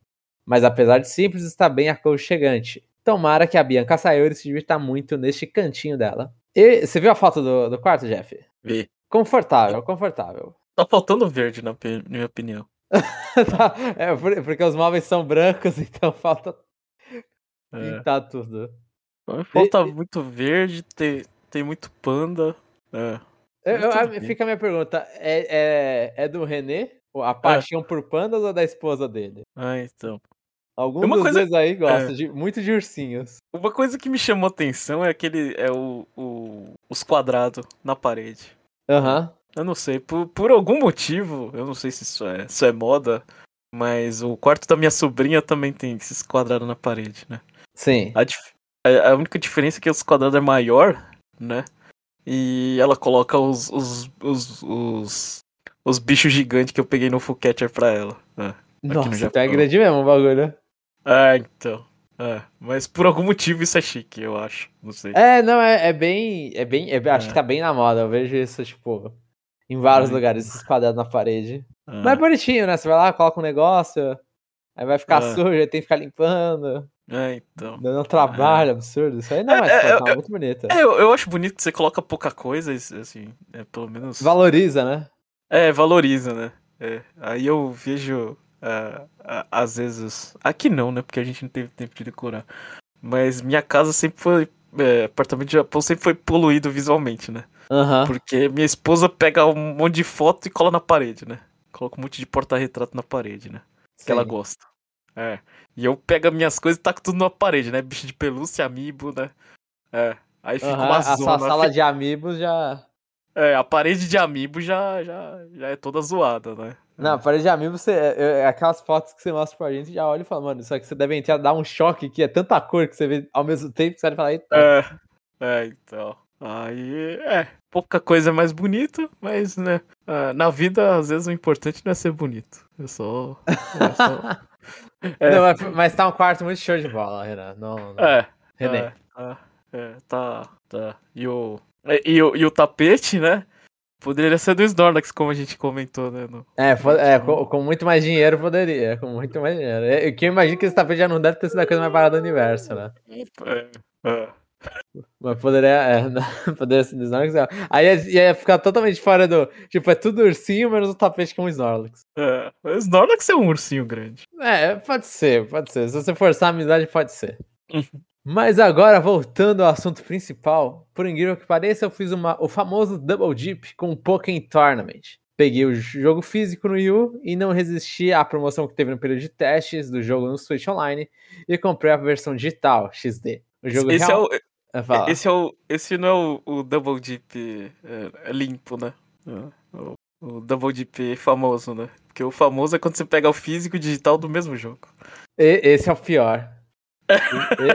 Mas apesar de simples, está bem aconchegante. Tomara que a Bianca Sayori se divirta muito neste cantinho dela. E você viu a foto do, do quarto, Jeff? Vi. Confortável, confortável. Tá faltando verde, na minha opinião. tá, é, porque os móveis são brancos, então falta é. pintar tudo. Falta e, muito verde, tem, tem muito panda. É. Eu, eu, fica a minha pergunta: é, é, é do René? A paixão é. por pandas ou da esposa dele? Ah, então. Algum uma dos coisa... dois aí gosta é. de, muito de ursinhos. Uma coisa que me chamou atenção é aquele. É o, o os quadrados na parede. Aham. Uhum. Eu não sei, por, por algum motivo, eu não sei se isso é, isso é moda, mas o quarto da minha sobrinha também tem esses quadrados na parede, né? Sim. A, a única diferença é que esse quadrado é maior, né? E ela coloca os, os, os, os, os bichos gigantes que eu peguei no Full Catcher pra ela. Né? Nossa, tá grande mesmo o bagulho. É, então. É, mas por algum motivo isso é chique, eu acho. Não sei. É, não, é, é bem. É bem. É, acho que tá bem na moda. Eu vejo isso, tipo, em vários lugares, esses quadrados na parede. Ah. Mas é bonitinho, né? Você vai lá, coloca um negócio, aí vai ficar ah. sujo, aí tem que ficar limpando. É, então. Dando um trabalho é. absurdo. Isso aí não é, é, é, é muito bonito. É, eu, eu acho bonito que você coloca pouca coisa, assim, é, pelo menos. Valoriza, né? É, valoriza, né? É, aí eu vejo, uh, uh, às vezes. Aqui não, né? Porque a gente não teve tempo de decorar. Mas minha casa sempre foi. É, apartamento de Japão sempre foi poluído visualmente, né? Uhum. Porque minha esposa pega um monte de foto e cola na parede, né? Coloca um monte de porta-retrato na parede, né? Sim. Que ela gosta. É. E eu pego minhas coisas e taco tudo na parede, né? Bicho de pelúcia, amiibo, né? É. Aí fica uhum, uma zona. A sua sala de amigos já. É, a parede de amiibo já, já, já é toda zoada, né? Não, a parede de amiibo, você, é, é, aquelas fotos que você mostra pra gente, já olha e fala, mano, isso aqui você deve entrar, dar um choque que é tanta cor que você vê ao mesmo tempo que você vai falar, eita. É, é, então. Aí, é, pouca coisa mais bonita, mas, né, ah, na vida, às vezes, o importante não é ser bonito. É só... É só... é. Não, mas, mas tá um quarto muito show de bola, Renan. Não, não. É. René. É, tá, é, tá, tá. E o, e, o, e o tapete, né? Poderia ser do Snorlax, como a gente comentou, né? No... É, é com, com, muito mais dinheiro poderia, com muito mais dinheiro. É, que eu imagino que esse tapete já não deve ter sido a coisa mais barata do universo, né? É, é. Mas poderia. É, poderia ser Snorlax. Aí ia, ia, ficar totalmente fora do. Tipo, é tudo ursinho, menos o tapete com o Snorlax. É, o Snorlax é um ursinho grande. É, pode ser, pode ser. Se você forçar a amizade, pode ser. Uhum. Mas agora, voltando ao assunto principal, por incrível que pareça, eu fiz uma, o famoso Double Dip com o Pokémon Tournament. peguei o jogo físico no Wii U e não resisti à promoção que teve no período de testes do jogo no Switch Online e comprei a versão digital, XD. O jogo esse real... é o... Ah, esse, é o, esse não é o, o Double Deep é, é limpo, né? É, o, o Double Deep famoso, né? Porque o famoso é quando você pega o físico e o digital do mesmo jogo. E, esse é o pior.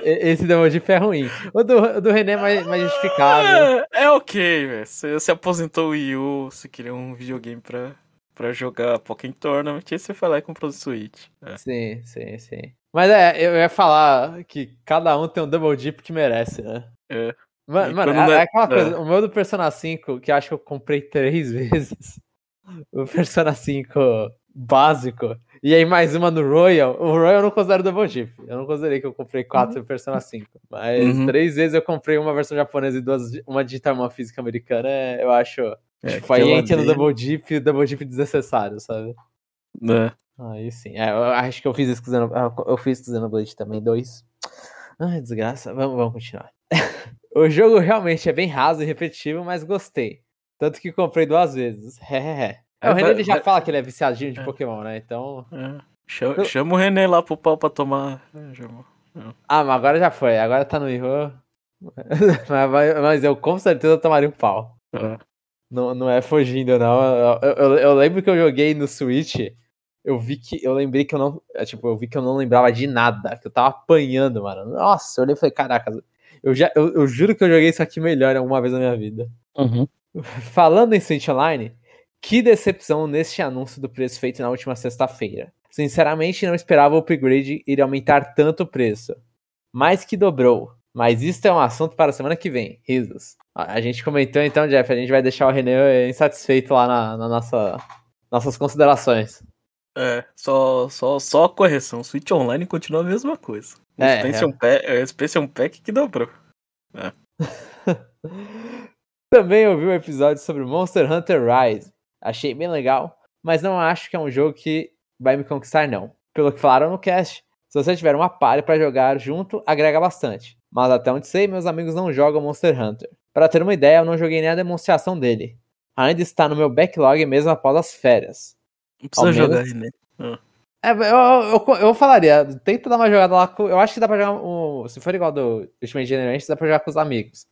Esse Double Deep é ruim. O do, o do René é mais, mais justificável. É, é ok, velho. Você, você aposentou o Wii U, você queria um videogame pra, pra jogar Pokémon Tournament, aí você foi lá e comprou o Switch. É. Sim, sim, sim. Mas é, eu ia falar que cada um tem um Double Deep que merece, né? É. Mano, mano é, é, aquela coisa, é. o meu do Persona 5, que acho que eu comprei três vezes. O Persona 5 básico. E aí mais uma no Royal. O Royal eu não considero Double Deep. Eu não considerei que eu comprei quatro uhum. Persona 5. Mas uhum. três vezes eu comprei uma versão japonesa e duas, uma digital e uma física americana. Eu acho. É, tipo, aí entra no Double Deep e o Double Deep desnecessário, sabe? É. Aí sim. É, eu acho que eu fiz isso com Eu fiz com Xenoblade também, dois. Ai, desgraça. Vamos, vamos continuar. o jogo realmente é bem raso e repetitivo, mas gostei. Tanto que comprei duas vezes. É, é, o René ele já fala que ele é viciadinho de é. Pokémon, né? Então. É. Chama, eu... chama, o René lá pro pau pra tomar. É, ah, mas agora já foi. Agora tá no erro. mas, mas, eu com certeza tomaria um pau. É. Não, não é fugindo, não. Eu, eu, eu, lembro que eu joguei no Switch. Eu vi que. Eu lembrei que eu não. Tipo, eu vi que eu não lembrava de nada. Que eu tava apanhando, mano. Nossa, eu olhei e falei, caraca. Eu, já, eu, eu juro que eu joguei isso aqui melhor alguma vez na minha vida. Uhum. Falando em Switch Online, que decepção neste anúncio do preço feito na última sexta-feira. Sinceramente, não esperava o upgrade ir aumentar tanto o preço. Mais que dobrou. Mas isso é um assunto para a semana que vem. Risos. A gente comentou então, Jeff, a gente vai deixar o René insatisfeito lá na, na nossa, nossas considerações. É, só, só, só a correção. Switch Online continua a mesma coisa. O é, Expansion, é. Pack, é, Expansion Pack que dobrou. É. Também ouvi um episódio sobre Monster Hunter Rise. Achei bem legal, mas não acho que é um jogo que vai me conquistar, não. Pelo que falaram no cast, se você tiver uma party para jogar junto, agrega bastante. Mas até onde sei, meus amigos não jogam Monster Hunter. Para ter uma ideia, eu não joguei nem a demonstração dele. Ainda está no meu backlog mesmo após as férias. Não precisa jogar né? Ah. É, eu, eu, eu, falaria, tenta dar uma jogada lá. Com, eu acho que dá pra jogar. Um, se for igual do Ultimate Generation, dá pra jogar com os amigos.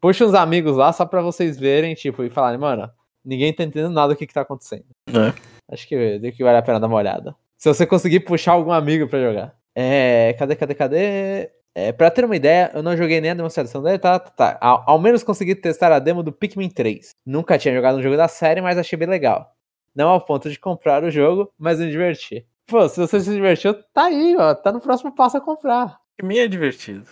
Puxa uns amigos lá só pra vocês verem, tipo, e falarem, mano, ninguém tá entendendo nada do que, que tá acontecendo. É. Acho que, que vale a pena dar uma olhada. Se você conseguir puxar algum amigo pra jogar. É. Cadê, cadê, cadê? É, pra ter uma ideia, eu não joguei nem a demonstração dele, tá? tá, tá. Ao, ao, menos consegui testar a demo do Pikmin 3. Nunca tinha jogado um jogo da série, mas achei bem legal. Não ao ponto de comprar o jogo, mas me divertir. Pô, se você se divertiu, tá aí, ó. Tá no próximo passo a comprar. Pikmin é divertido.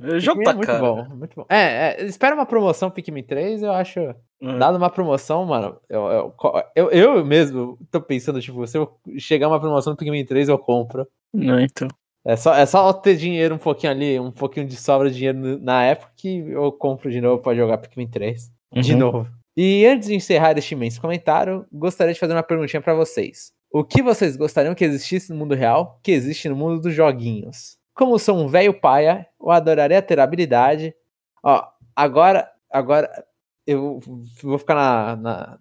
É. O jogo Pikmin tá é muito cara. bom, muito bom. É, é, espera uma promoção Pikmin 3, eu acho. Uhum. Dado uma promoção, mano, eu, eu, eu, eu, mesmo tô pensando, tipo, se eu chegar uma promoção no Pikmin 3, eu compro. Não, então. É só, é só ter dinheiro um pouquinho ali, um pouquinho de sobra de dinheiro na época que eu compro de novo pra jogar Pikmin 3. Uhum. De novo. E antes de encerrar este imenso comentário, gostaria de fazer uma perguntinha para vocês. O que vocês gostariam que existisse no mundo real, que existe no mundo dos joguinhos? Como sou um velho paia, eu adoraria ter habilidade. Ó, agora, agora eu vou ficar na, na,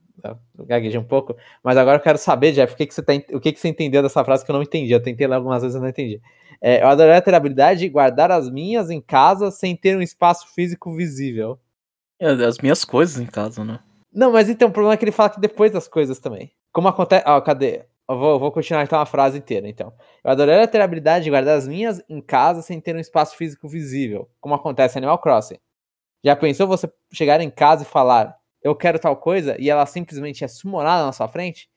gaguejei um pouco, mas agora eu quero saber, Jeff, o que, que, você, tá, o que, que você entendeu dessa frase que eu não entendi. Eu tentei ler algumas vezes e não entendi. É, eu adoraria ter a habilidade de guardar as minhas em casa sem ter um espaço físico visível. É, as minhas coisas em casa, né? Não, mas então o problema é que ele fala que depois das coisas também. Como acontece. Ó, cadê? Eu vou, vou continuar então a frase inteira, então. Eu adoraria ter a habilidade de guardar as minhas em casa sem ter um espaço físico visível, como acontece em Animal Crossing. Já pensou você chegar em casa e falar, eu quero tal coisa, e ela simplesmente é summonada na sua frente?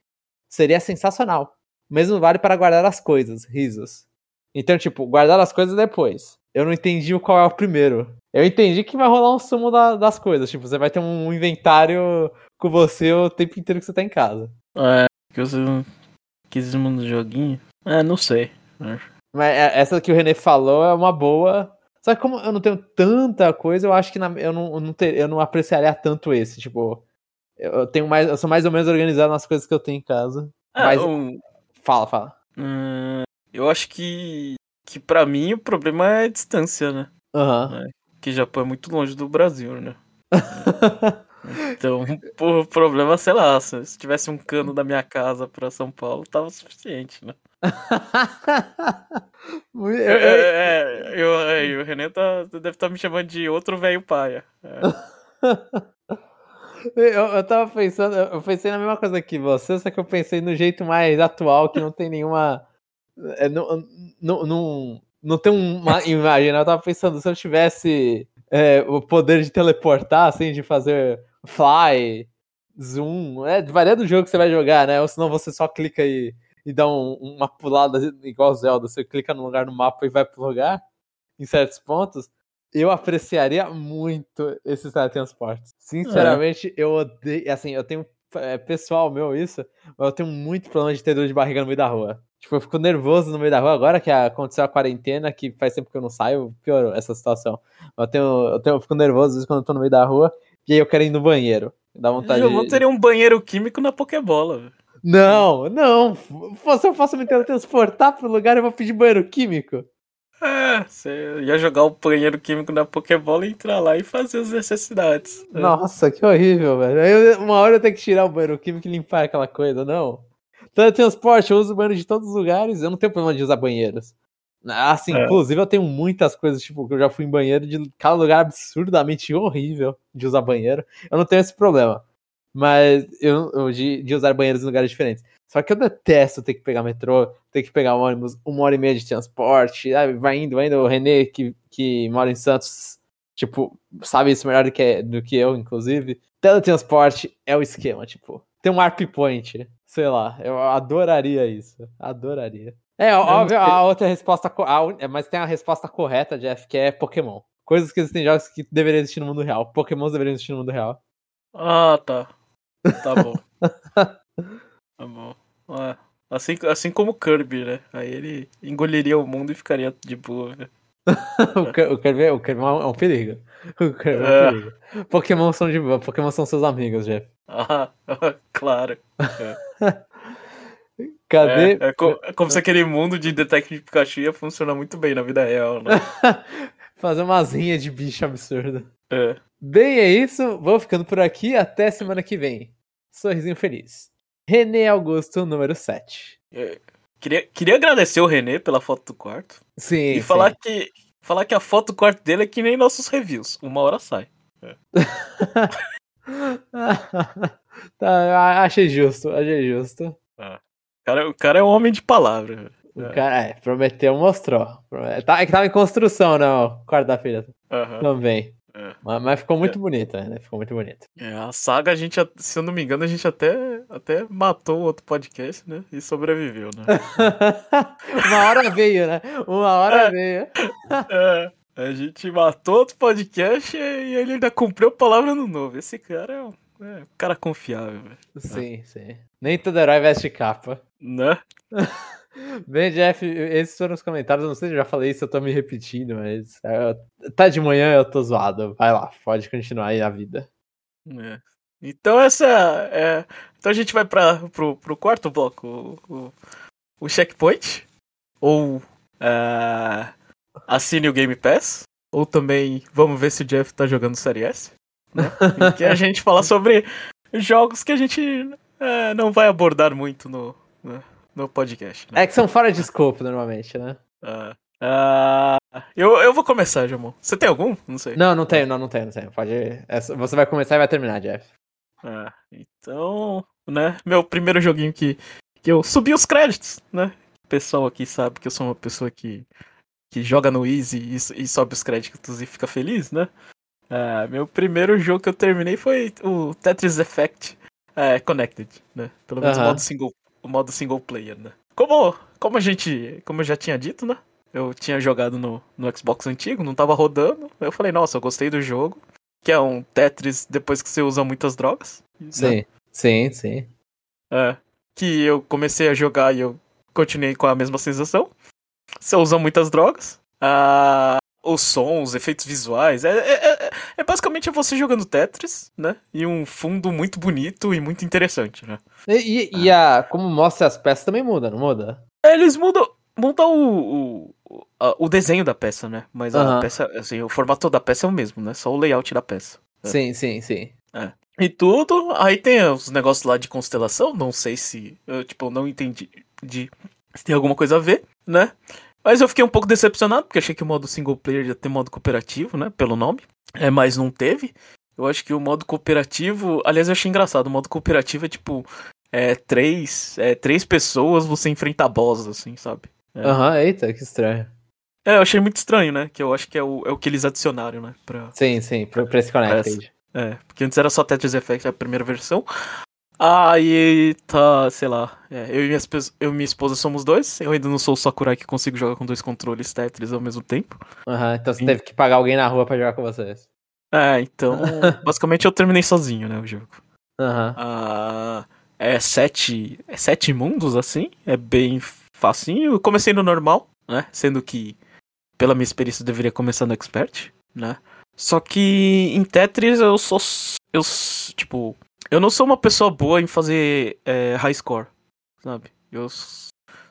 Seria sensacional. Mesmo vale para guardar as coisas, risos. Então, tipo, guardar as coisas depois. Eu não entendi qual é o primeiro. Eu entendi que vai rolar um sumo da, das coisas. Tipo, você vai ter um inventário com você o tempo inteiro que você tá em casa. É, que você quis do joguinho. É, não sei. Mas é, essa que o René falou é uma boa. Só que como eu não tenho tanta coisa, eu acho que na, eu, não, eu, não ter, eu não apreciaria tanto esse. Tipo, eu tenho mais. Eu sou mais ou menos organizado nas coisas que eu tenho em casa. É, mas. Um... Fala, fala. Hum, eu acho que. Que pra mim o problema é a distância, né? Aham. Uhum. É, que Japão é muito longe do Brasil, né? Então, por problema, sei lá, se tivesse um cano da minha casa pra São Paulo, tava suficiente, né? eu, eu... É, é, eu, é, o René tá, deve estar tá me chamando de outro velho paia. É. Eu, eu tava pensando, eu pensei na mesma coisa que você, só que eu pensei no jeito mais atual, que não tem nenhuma. É, não, não, não, não tem uma imagem. Né? Eu tava pensando, se eu tivesse é, o poder de teleportar, assim, de fazer fly, zoom, é, varia do jogo que você vai jogar, né? Ou senão você só clica e, e dá um, uma pulada igual Zelda, você clica no lugar no mapa e vai pro lugar, em certos pontos. Eu apreciaria muito esses teletransportes. Sinceramente, é. eu odeio. Assim, eu tenho. É pessoal meu isso, mas eu tenho muito problema de ter dor de barriga no meio da rua. Tipo, eu fico nervoso no meio da rua agora que aconteceu a quarentena, que faz tempo que eu não saio, piorou essa situação. Eu tenho, eu tenho, eu fico nervoso às vezes quando eu tô no meio da rua e aí eu quero ir no banheiro. Dá vontade eu de... teria um banheiro químico na Pokébola. Não, não. Se eu posso me teletransportar pro lugar, eu vou pedir banheiro químico. É, você ia jogar o banheiro químico na Pokébola e entrar lá e fazer as necessidades. É. Nossa, que horrível, velho. Aí uma hora eu tenho que tirar o banheiro químico e limpar aquela coisa, não. Teletransporte, eu uso banheiro de todos os lugares, eu não tenho problema de usar banheiros. Assim, é. inclusive eu tenho muitas coisas, tipo, que eu já fui em banheiro de cada lugar absurdamente horrível de usar banheiro. Eu não tenho esse problema. Mas eu, eu de, de usar banheiros em lugares diferentes. Só que eu detesto ter que pegar metrô, ter que pegar um ônibus, uma hora e meia de transporte, vai indo, vai indo. O Renê, que, que mora em Santos, tipo, sabe isso melhor do que, do que eu, inclusive. Teletransporte é o esquema, tipo, tem um ARP point, sei lá, eu adoraria isso, adoraria. É, óbvio, a outra resposta, a, mas tem a resposta correta, Jeff, que é Pokémon. Coisas que existem jogos que deveriam existir no mundo real. Pokémons deveriam existir no mundo real. Ah, tá. Tá bom. tá bom. É. Assim, assim como o Kirby, né? Aí ele engoliria o mundo e ficaria de boa, né? o, Kirby, é, o Kirby é um perigo. O Kirby é um perigo. Pokémon são de. Pokémon são seus amigos, Jeff. Ah, claro. Cadê? É, é, co é, como se aquele mundo de Detective Pikachu ia funcionar muito bem na vida real, né? Fazer umas rinhas de bicho absurda. É. Bem, é isso. Vou ficando por aqui. Até semana que vem. Sorrisinho feliz. René Augusto, número 7. É, queria, queria agradecer o René pela foto do quarto. Sim. E sim. falar que, falar que a foto do quarto dele é que nem nossos reviews. Uma hora sai. É. tá, achei justo, achei justo. Ah. O, cara, o cara é um homem de palavra. O é. cara, é, prometeu, mostrou. Tá, é que tava em construção, né, o quarto da filha. Uhum. Também. É. Mas, mas, ficou muito é. bonito, né? Ficou muito bonito. É, a saga, a gente, se eu não me engano, a gente até, até matou outro podcast, né? E sobreviveu, né? Uma hora veio, né? Uma hora é. veio. é. A gente matou outro podcast e ele ainda cumpriu a palavra no novo. Esse cara é um, é um cara confiável, velho. Sim, sim. Nem todo herói veste capa. Né? Bem, Jeff, esses foram os comentários. Eu não sei se eu já falei isso, eu tô me repetindo, mas é, tá de manhã eu tô zoado. Vai lá, pode continuar aí a vida. É. Então essa é. Então a gente vai para pro, pro quarto bloco, o, o checkpoint. Ou uh, assine o Game Pass. Ou também vamos ver se o Jeff tá jogando Série S. Né? que a gente fala sobre jogos que a gente uh, não vai abordar muito no, no no podcast. Né? É que são fora de escopo normalmente, né? Uh, uh, eu, eu vou começar, Jamon. Você tem algum? Não sei. Não, não tenho, não, não tenho, não tenho. Pode. Você vai começar e vai terminar, Jeff. Ah, então, né? Meu primeiro joguinho que, que eu subi os créditos, né? O pessoal aqui sabe que eu sou uma pessoa que, que joga no Easy e, e sobe os créditos e fica feliz, né? Ah, meu primeiro jogo que eu terminei foi o Tetris Effect é, Connected, né? Pelo menos uh -huh. modo single o modo single player, né? Como, como a gente, como eu já tinha dito, né? Eu tinha jogado no, no Xbox antigo, não tava rodando. Eu falei, nossa, eu gostei do jogo. Que é um Tetris depois que você usa muitas drogas. Sim, né? sim, sim. É. Que eu comecei a jogar e eu continuei com a mesma sensação. Você usa muitas drogas. Ah, os sons, efeitos visuais. É, é, é, é, basicamente você jogando Tetris, né? E um fundo muito bonito e muito interessante, né? E, e, ah. a, como mostra as peças também muda, não muda? Eles mudam, mudam o, o, o desenho da peça, né? Mas a peça, assim, o formato da peça é o mesmo, né? Só o layout da peça. Sim, sim, sim. É. e tudo. Aí tem os negócios lá de constelação, não sei se. Eu, tipo, não entendi de, se tem alguma coisa a ver, né? Mas eu fiquei um pouco decepcionado, porque achei que o modo single player ia ter modo cooperativo, né? Pelo nome. É, mas não teve. Eu acho que o modo cooperativo. Aliás, eu achei engraçado. O modo cooperativo é tipo. É três, é, três pessoas, você enfrenta boss, assim, sabe? Aham, é. uhum, eita, que estranho. É, eu achei muito estranho, né? Que eu acho que é o, é o que eles adicionaram, né? Pra... Sim, sim, pra, pra esse Connected. É, porque antes era só Tetris Effect, a primeira versão. Aí tá, sei lá. É, eu, e minha, eu e minha esposa somos dois. Eu ainda não sou o Sakurai que consigo jogar com dois controles Tetris ao mesmo tempo. Aham, uhum, então você e... teve que pagar alguém na rua pra jogar com vocês. É, então. basicamente eu terminei sozinho, né, o jogo. Aham. Uhum. Ah, é sete. É sete mundos, assim. É bem facinho. Eu comecei no normal, né? Sendo que, pela minha experiência, eu deveria começar no Expert, né? Só que em Tetris eu sou. Eu, tipo. Eu não sou uma pessoa boa em fazer é, high score, sabe? Eu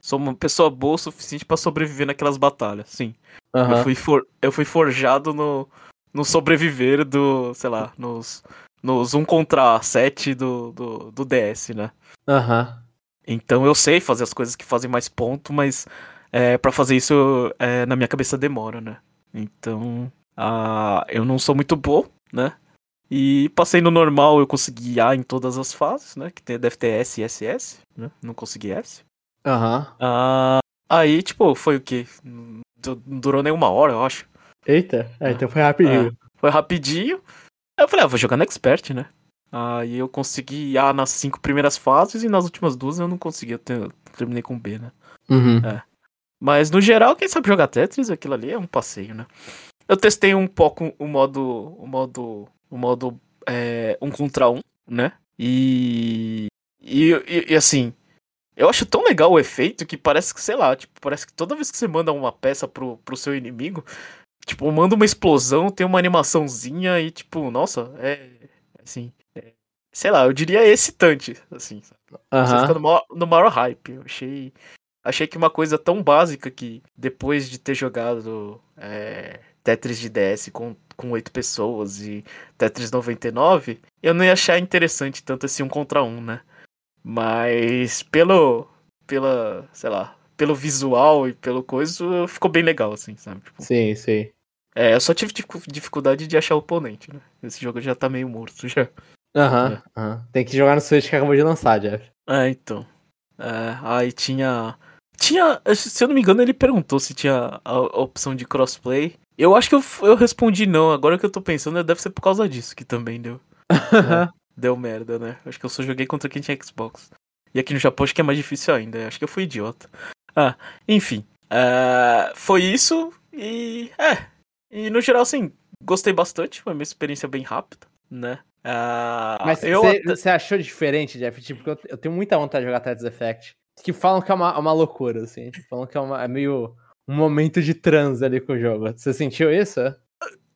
sou uma pessoa boa o suficiente para sobreviver naquelas batalhas, sim. Uhum. Eu, fui for, eu fui forjado no, no sobreviver do, sei lá, nos, nos 1 contra 7 do, do, do DS, né? Aham. Uhum. Então eu sei fazer as coisas que fazem mais ponto, mas é, para fazer isso é, na minha cabeça demora, né? Então Uh, eu não sou muito bom, né? E passei no normal, eu consegui A em todas as fases, né? Que tem, deve ter S e SS, né? Não consegui S. Aham. Uhum. Uh, aí, tipo, foi o quê? Não durou nem uma hora, eu acho. Eita, é, então foi rapidinho. É, foi rapidinho. Aí eu falei, ah, vou jogar no Expert, né? Aí eu consegui A nas cinco primeiras fases e nas últimas duas eu não consegui. Eu, terminei com B, né? Uhum. É. Mas no geral, quem sabe jogar Tetris, aquilo ali é um passeio, né? Eu testei um pouco o modo. O modo. O modo. É, um contra um, né? E, e. E, e, assim. Eu acho tão legal o efeito que parece que, sei lá, tipo, parece que toda vez que você manda uma peça pro, pro seu inimigo, tipo, manda uma explosão, tem uma animaçãozinha e, tipo, nossa, é. Assim. É, sei lá, eu diria excitante, assim. Uhum. Você fica no maior, no maior hype. Eu achei. Achei que uma coisa tão básica que depois de ter jogado. É, Tetris de DS com, com 8 pessoas e Tetris 99, eu não ia achar interessante tanto assim um contra um, né? Mas pelo. pela. sei lá. Pelo visual e pelo coisa, ficou bem legal, assim, sabe? Tipo, sim, sim. É, eu só tive dificuldade de achar o oponente, né? Esse jogo já tá meio morto já. Aham, uhum, uhum. Tem que jogar no Switch que acabou de lançar, Jeff. É, então. É, aí tinha. Tinha. Se eu não me engano, ele perguntou se tinha a opção de crossplay. Eu acho que eu, eu respondi não. Agora que eu tô pensando, deve ser por causa disso que também deu. é, deu merda, né? Acho que eu só joguei contra quem tinha Xbox. E aqui no Japão acho que é mais difícil ainda. Acho que eu fui idiota. Ah, enfim. Uh, foi isso e. É. E no geral, assim, gostei bastante. Foi uma experiência bem rápida, né? Uh, Mas você achou diferente, Jeff? Tipo, eu, eu tenho muita vontade de jogar Tetris Effect. Que falam que é uma, uma loucura, assim. Falam que é, uma, é meio um momento de trans ali com o jogo. Você sentiu isso?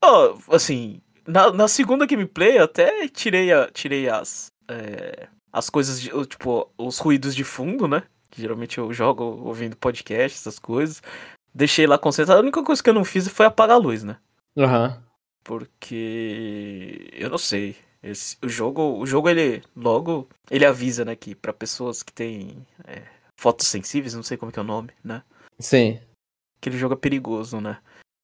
Oh, assim, na, na segunda gameplay eu até tirei, a, tirei as, é, as coisas, de, tipo, os ruídos de fundo, né? Que geralmente eu jogo ouvindo podcast, essas coisas. Deixei lá concentrado. A única coisa que eu não fiz foi apagar a luz, né? Aham. Uhum. Porque eu não sei. Esse, o jogo, o jogo ele logo ele avisa, né, que para pessoas que têm é, fotos sensíveis, não sei como que é o nome, né? Sim aquele jogo é perigoso, né?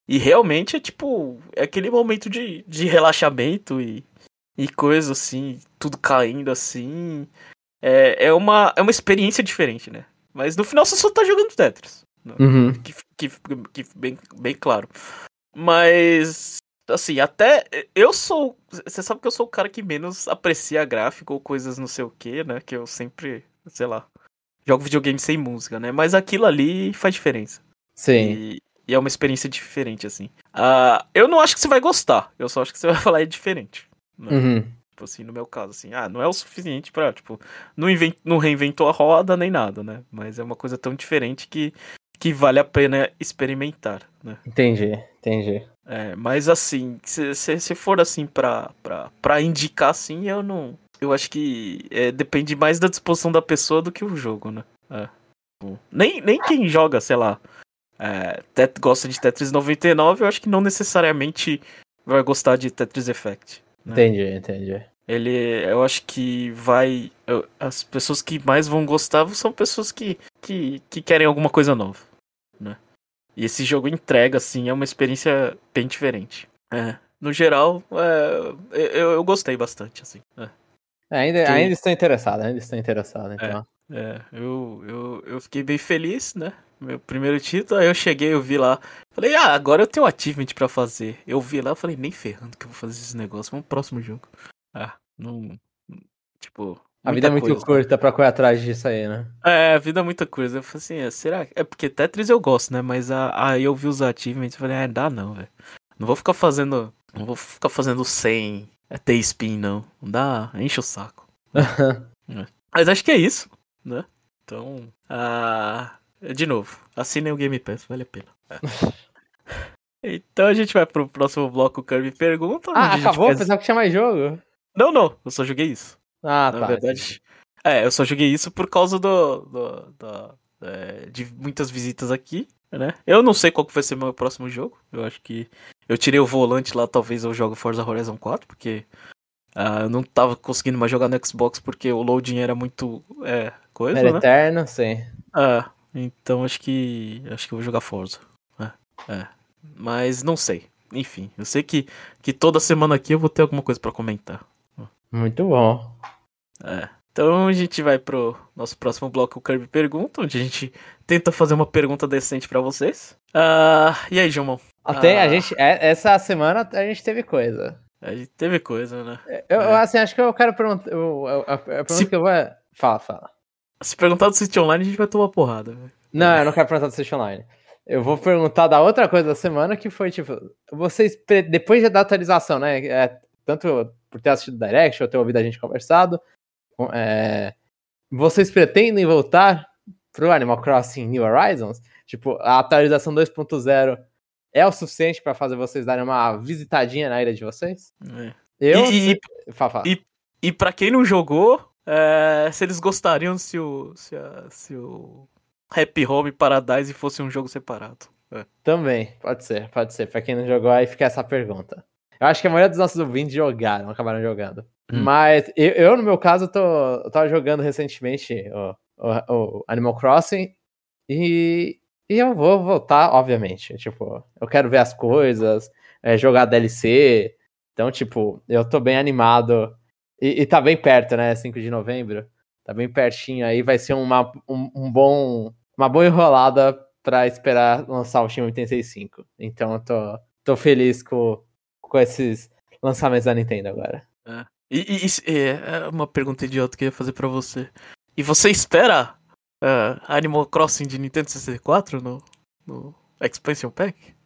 E realmente é tipo, é aquele momento de, de relaxamento e, e coisa assim, tudo caindo assim. É, é, uma, é uma experiência diferente, né? Mas no final você só tá jogando Tetris. Né? Uhum. Que, que, que, bem, bem claro. Mas, assim, até eu sou. Você sabe que eu sou o cara que menos aprecia gráfico ou coisas não sei o que, né? Que eu sempre, sei lá, jogo videogame sem música, né? Mas aquilo ali faz diferença. Sim. E, e, é uma experiência diferente, assim. Uh, eu não acho que você vai gostar, eu só acho que você vai falar é diferente. Né? Uhum. Tipo assim, no meu caso, assim, ah, não é o suficiente pra, tipo, não, invent, não reinventou a roda nem nada, né? Mas é uma coisa tão diferente que, que vale a pena experimentar, né? Entendi, entendi. É, mas assim, se, se, se for assim pra, pra, pra indicar, assim, eu não. Eu acho que é, depende mais da disposição da pessoa do que o jogo, né? É. Nem, nem quem joga, sei lá, é, tet, gosta de Tetris 99, eu acho que não necessariamente vai gostar de Tetris Effect. Né? Entendi, entendi. Ele, eu acho que vai. eu- as pessoas que mais vão gostar são pessoas que, que, que querem alguma coisa nova, né? E esse jogo entrega, assim, é uma experiência bem diferente. É, no geral, é, eu, eu gostei bastante, assim. é. Ainda, Que- ainda estou interessado, ainda estou interessado, então. É, eu, eu, eu fiquei bem feliz, né? Meu primeiro título, aí eu cheguei, eu vi lá. Falei, ah, agora eu tenho um achievement pra fazer. Eu vi lá, eu falei, nem ferrando que eu vou fazer esse negócio. Vamos pro próximo jogo. Ah, não. Tipo. A vida é muito coisa. curta pra correr atrás disso aí, né? É, a vida é muita coisa. Eu falei assim, é, será? É porque Tetris eu gosto, né? Mas a- aí eu vi os achievements e falei, ah, dá não, velho. Não vou ficar fazendo. Não vou ficar fazendo 100 é, T-spin, não. Não dá, enche o saco. Mas acho que é isso, né? Então, ah, de novo, assinem o Game Pass, vale a pena. É. então a gente vai pro próximo bloco Kirby Pergunta. ah, acabou? faz- Pensava que tinha mais jogo. Não, não, eu só joguei isso. Ah, Na tá. verdade. É, eu só joguei isso por causa do. do- da- é, de muitas visitas aqui, né? Eu não sei qual que vai ser meu próximo jogo. Eu acho que. Eu tirei o volante lá, talvez eu jogue Forza Horizon 4, porque. ah, eu não tava conseguindo mais jogar no Xbox porque o loading era muito. É, coisa, Era né? eterno, sim. Ah, então acho que. Acho que eu vou jogar Forza. É, é. Mas não sei. Enfim, eu sei que, que toda semana aqui eu vou ter alguma coisa pra comentar. Muito bom. É. Então a gente vai pro nosso próximo bloco, o Kirby Pergunta, onde a gente tenta fazer uma pergunta decente pra vocês. Ah, e aí, João? Até a Ah. gente. é- Essa semana a gente teve coisa. A gente teve coisa, né? Eu, É. assim, acho que eu quero perguntar. a pergunta Se- que eu vou. é- Fala, fala. Se perguntar do City Online, a gente vai tomar porrada. velho. Não, eu não quero perguntar do Switch Online. Eu vou perguntar da outra coisa da semana, que foi, tipo, vocês, depois da atualização, né, é, tanto por ter assistido o Direct, ou ter ouvido a gente conversado, é, vocês pretendem voltar pro Animal Crossing New Horizons? Tipo, a atualização 2.0 é o suficiente pra fazer vocês darem uma visitadinha na ilha de vocês? É. Eu... E, e, Fala, fala. e- e pra quem não jogou, é, se eles gostariam se o, se, a- se o Happy Home Paradise fosse um jogo separado. É. Também, pode ser, pode ser. Pra quem não jogou, aí fica essa pergunta. Eu acho que a maioria dos nossos ouvintes jogaram, acabaram jogando. Hum. Mas eu, eu, no meu caso, tô, eu tava jogando recentemente o, o- o Animal Crossing e, e eu vou voltar, obviamente. Tipo, eu quero ver as coisas, é, jogar DLC. Então, tipo, eu tô bem animado. E, e tá bem perto, né? 5 de novembro. Tá bem pertinho aí. Vai ser uma, um, um bom, uma boa enrolada pra esperar lançar o Shin 865. Então eu tô, tô feliz com, com esses lançamentos da Nintendo agora. E, e- e- é é uma pergunta idiota que eu ia fazer pra você. E você espera é, Animal Crossing de Nintendo 64 no, no Expansion Pack?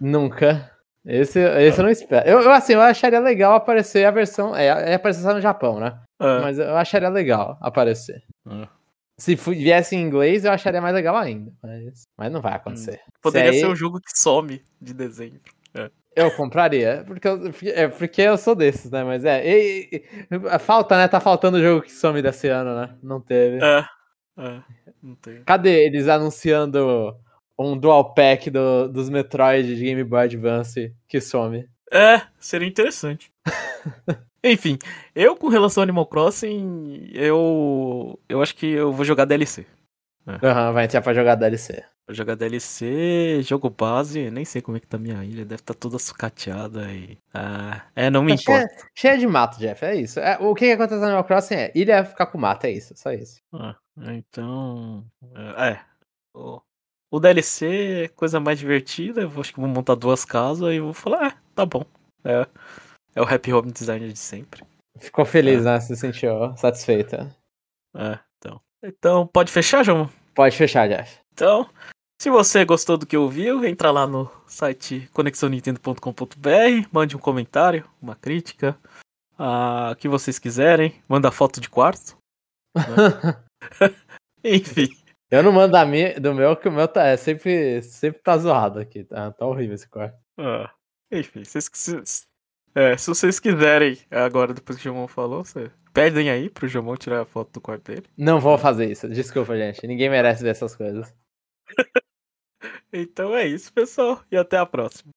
Nunca. Esse, esse eu não espero. Eu, eu, assim, eu acharia legal aparecer a versão. É, é aparecer só no Japão, né? É. Mas eu acharia legal aparecer. É. Se viesse em inglês, eu acharia mais legal ainda. Mas, mas não vai acontecer. Poderia Se aí- ser um jogo que some de dezembro. Eu compraria, porque eu, é porque eu sou desses, né? Mas é. e- e- falta, né? Tá faltando o jogo que some desse ano, né? Não teve. É. É. Não tem. Cadê eles anunciando um dual pack do- dos Metroid de Game Boy Advance que some? É, seria interessante. Enfim, eu com relação ao Animal Crossing, eu. Eu acho que eu vou jogar DLC. Aham, vai entrar pra jogar DLC. Vou jogar DLC, jogo base, nem sei como é que tá minha ilha, deve estar toda sucateada e. Ah, é, não me Tá cheia, importa. cheia de mato, Jeff, é isso. É, o que, que acontece no Animal Crossing é ilha ficar com mato, é isso, só isso. Ah, então. É. O, o DLC é coisa mais divertida. Eu acho que vou montar duas casas e vou falar, é, tá bom. É, é o Happy Home Designer de sempre. Ficou feliz, né? Se sentiu satisfeita. É, então. Então, pode fechar, João? Pode fechar, Jeff. Então, se você gostou do que ouviu, entra lá no site conexãonintendo.com.br, mande um comentário, uma crítica, o que vocês quiserem, manda foto de quarto. né? Enfim. Eu não mando a minha, do meu, que o meu tá, é sempre, sempre tá zoado aqui. Tá, tá horrível esse quarto. Ah, enfim, vocês, se, é, se vocês quiserem, agora depois que o Jomon falou, você pedem aí pro Jomon tirar a foto do quarto dele. Não vou fazer isso. Desculpa, gente. Ninguém merece ver essas coisas. Então é isso, pessoal, e até a próxima.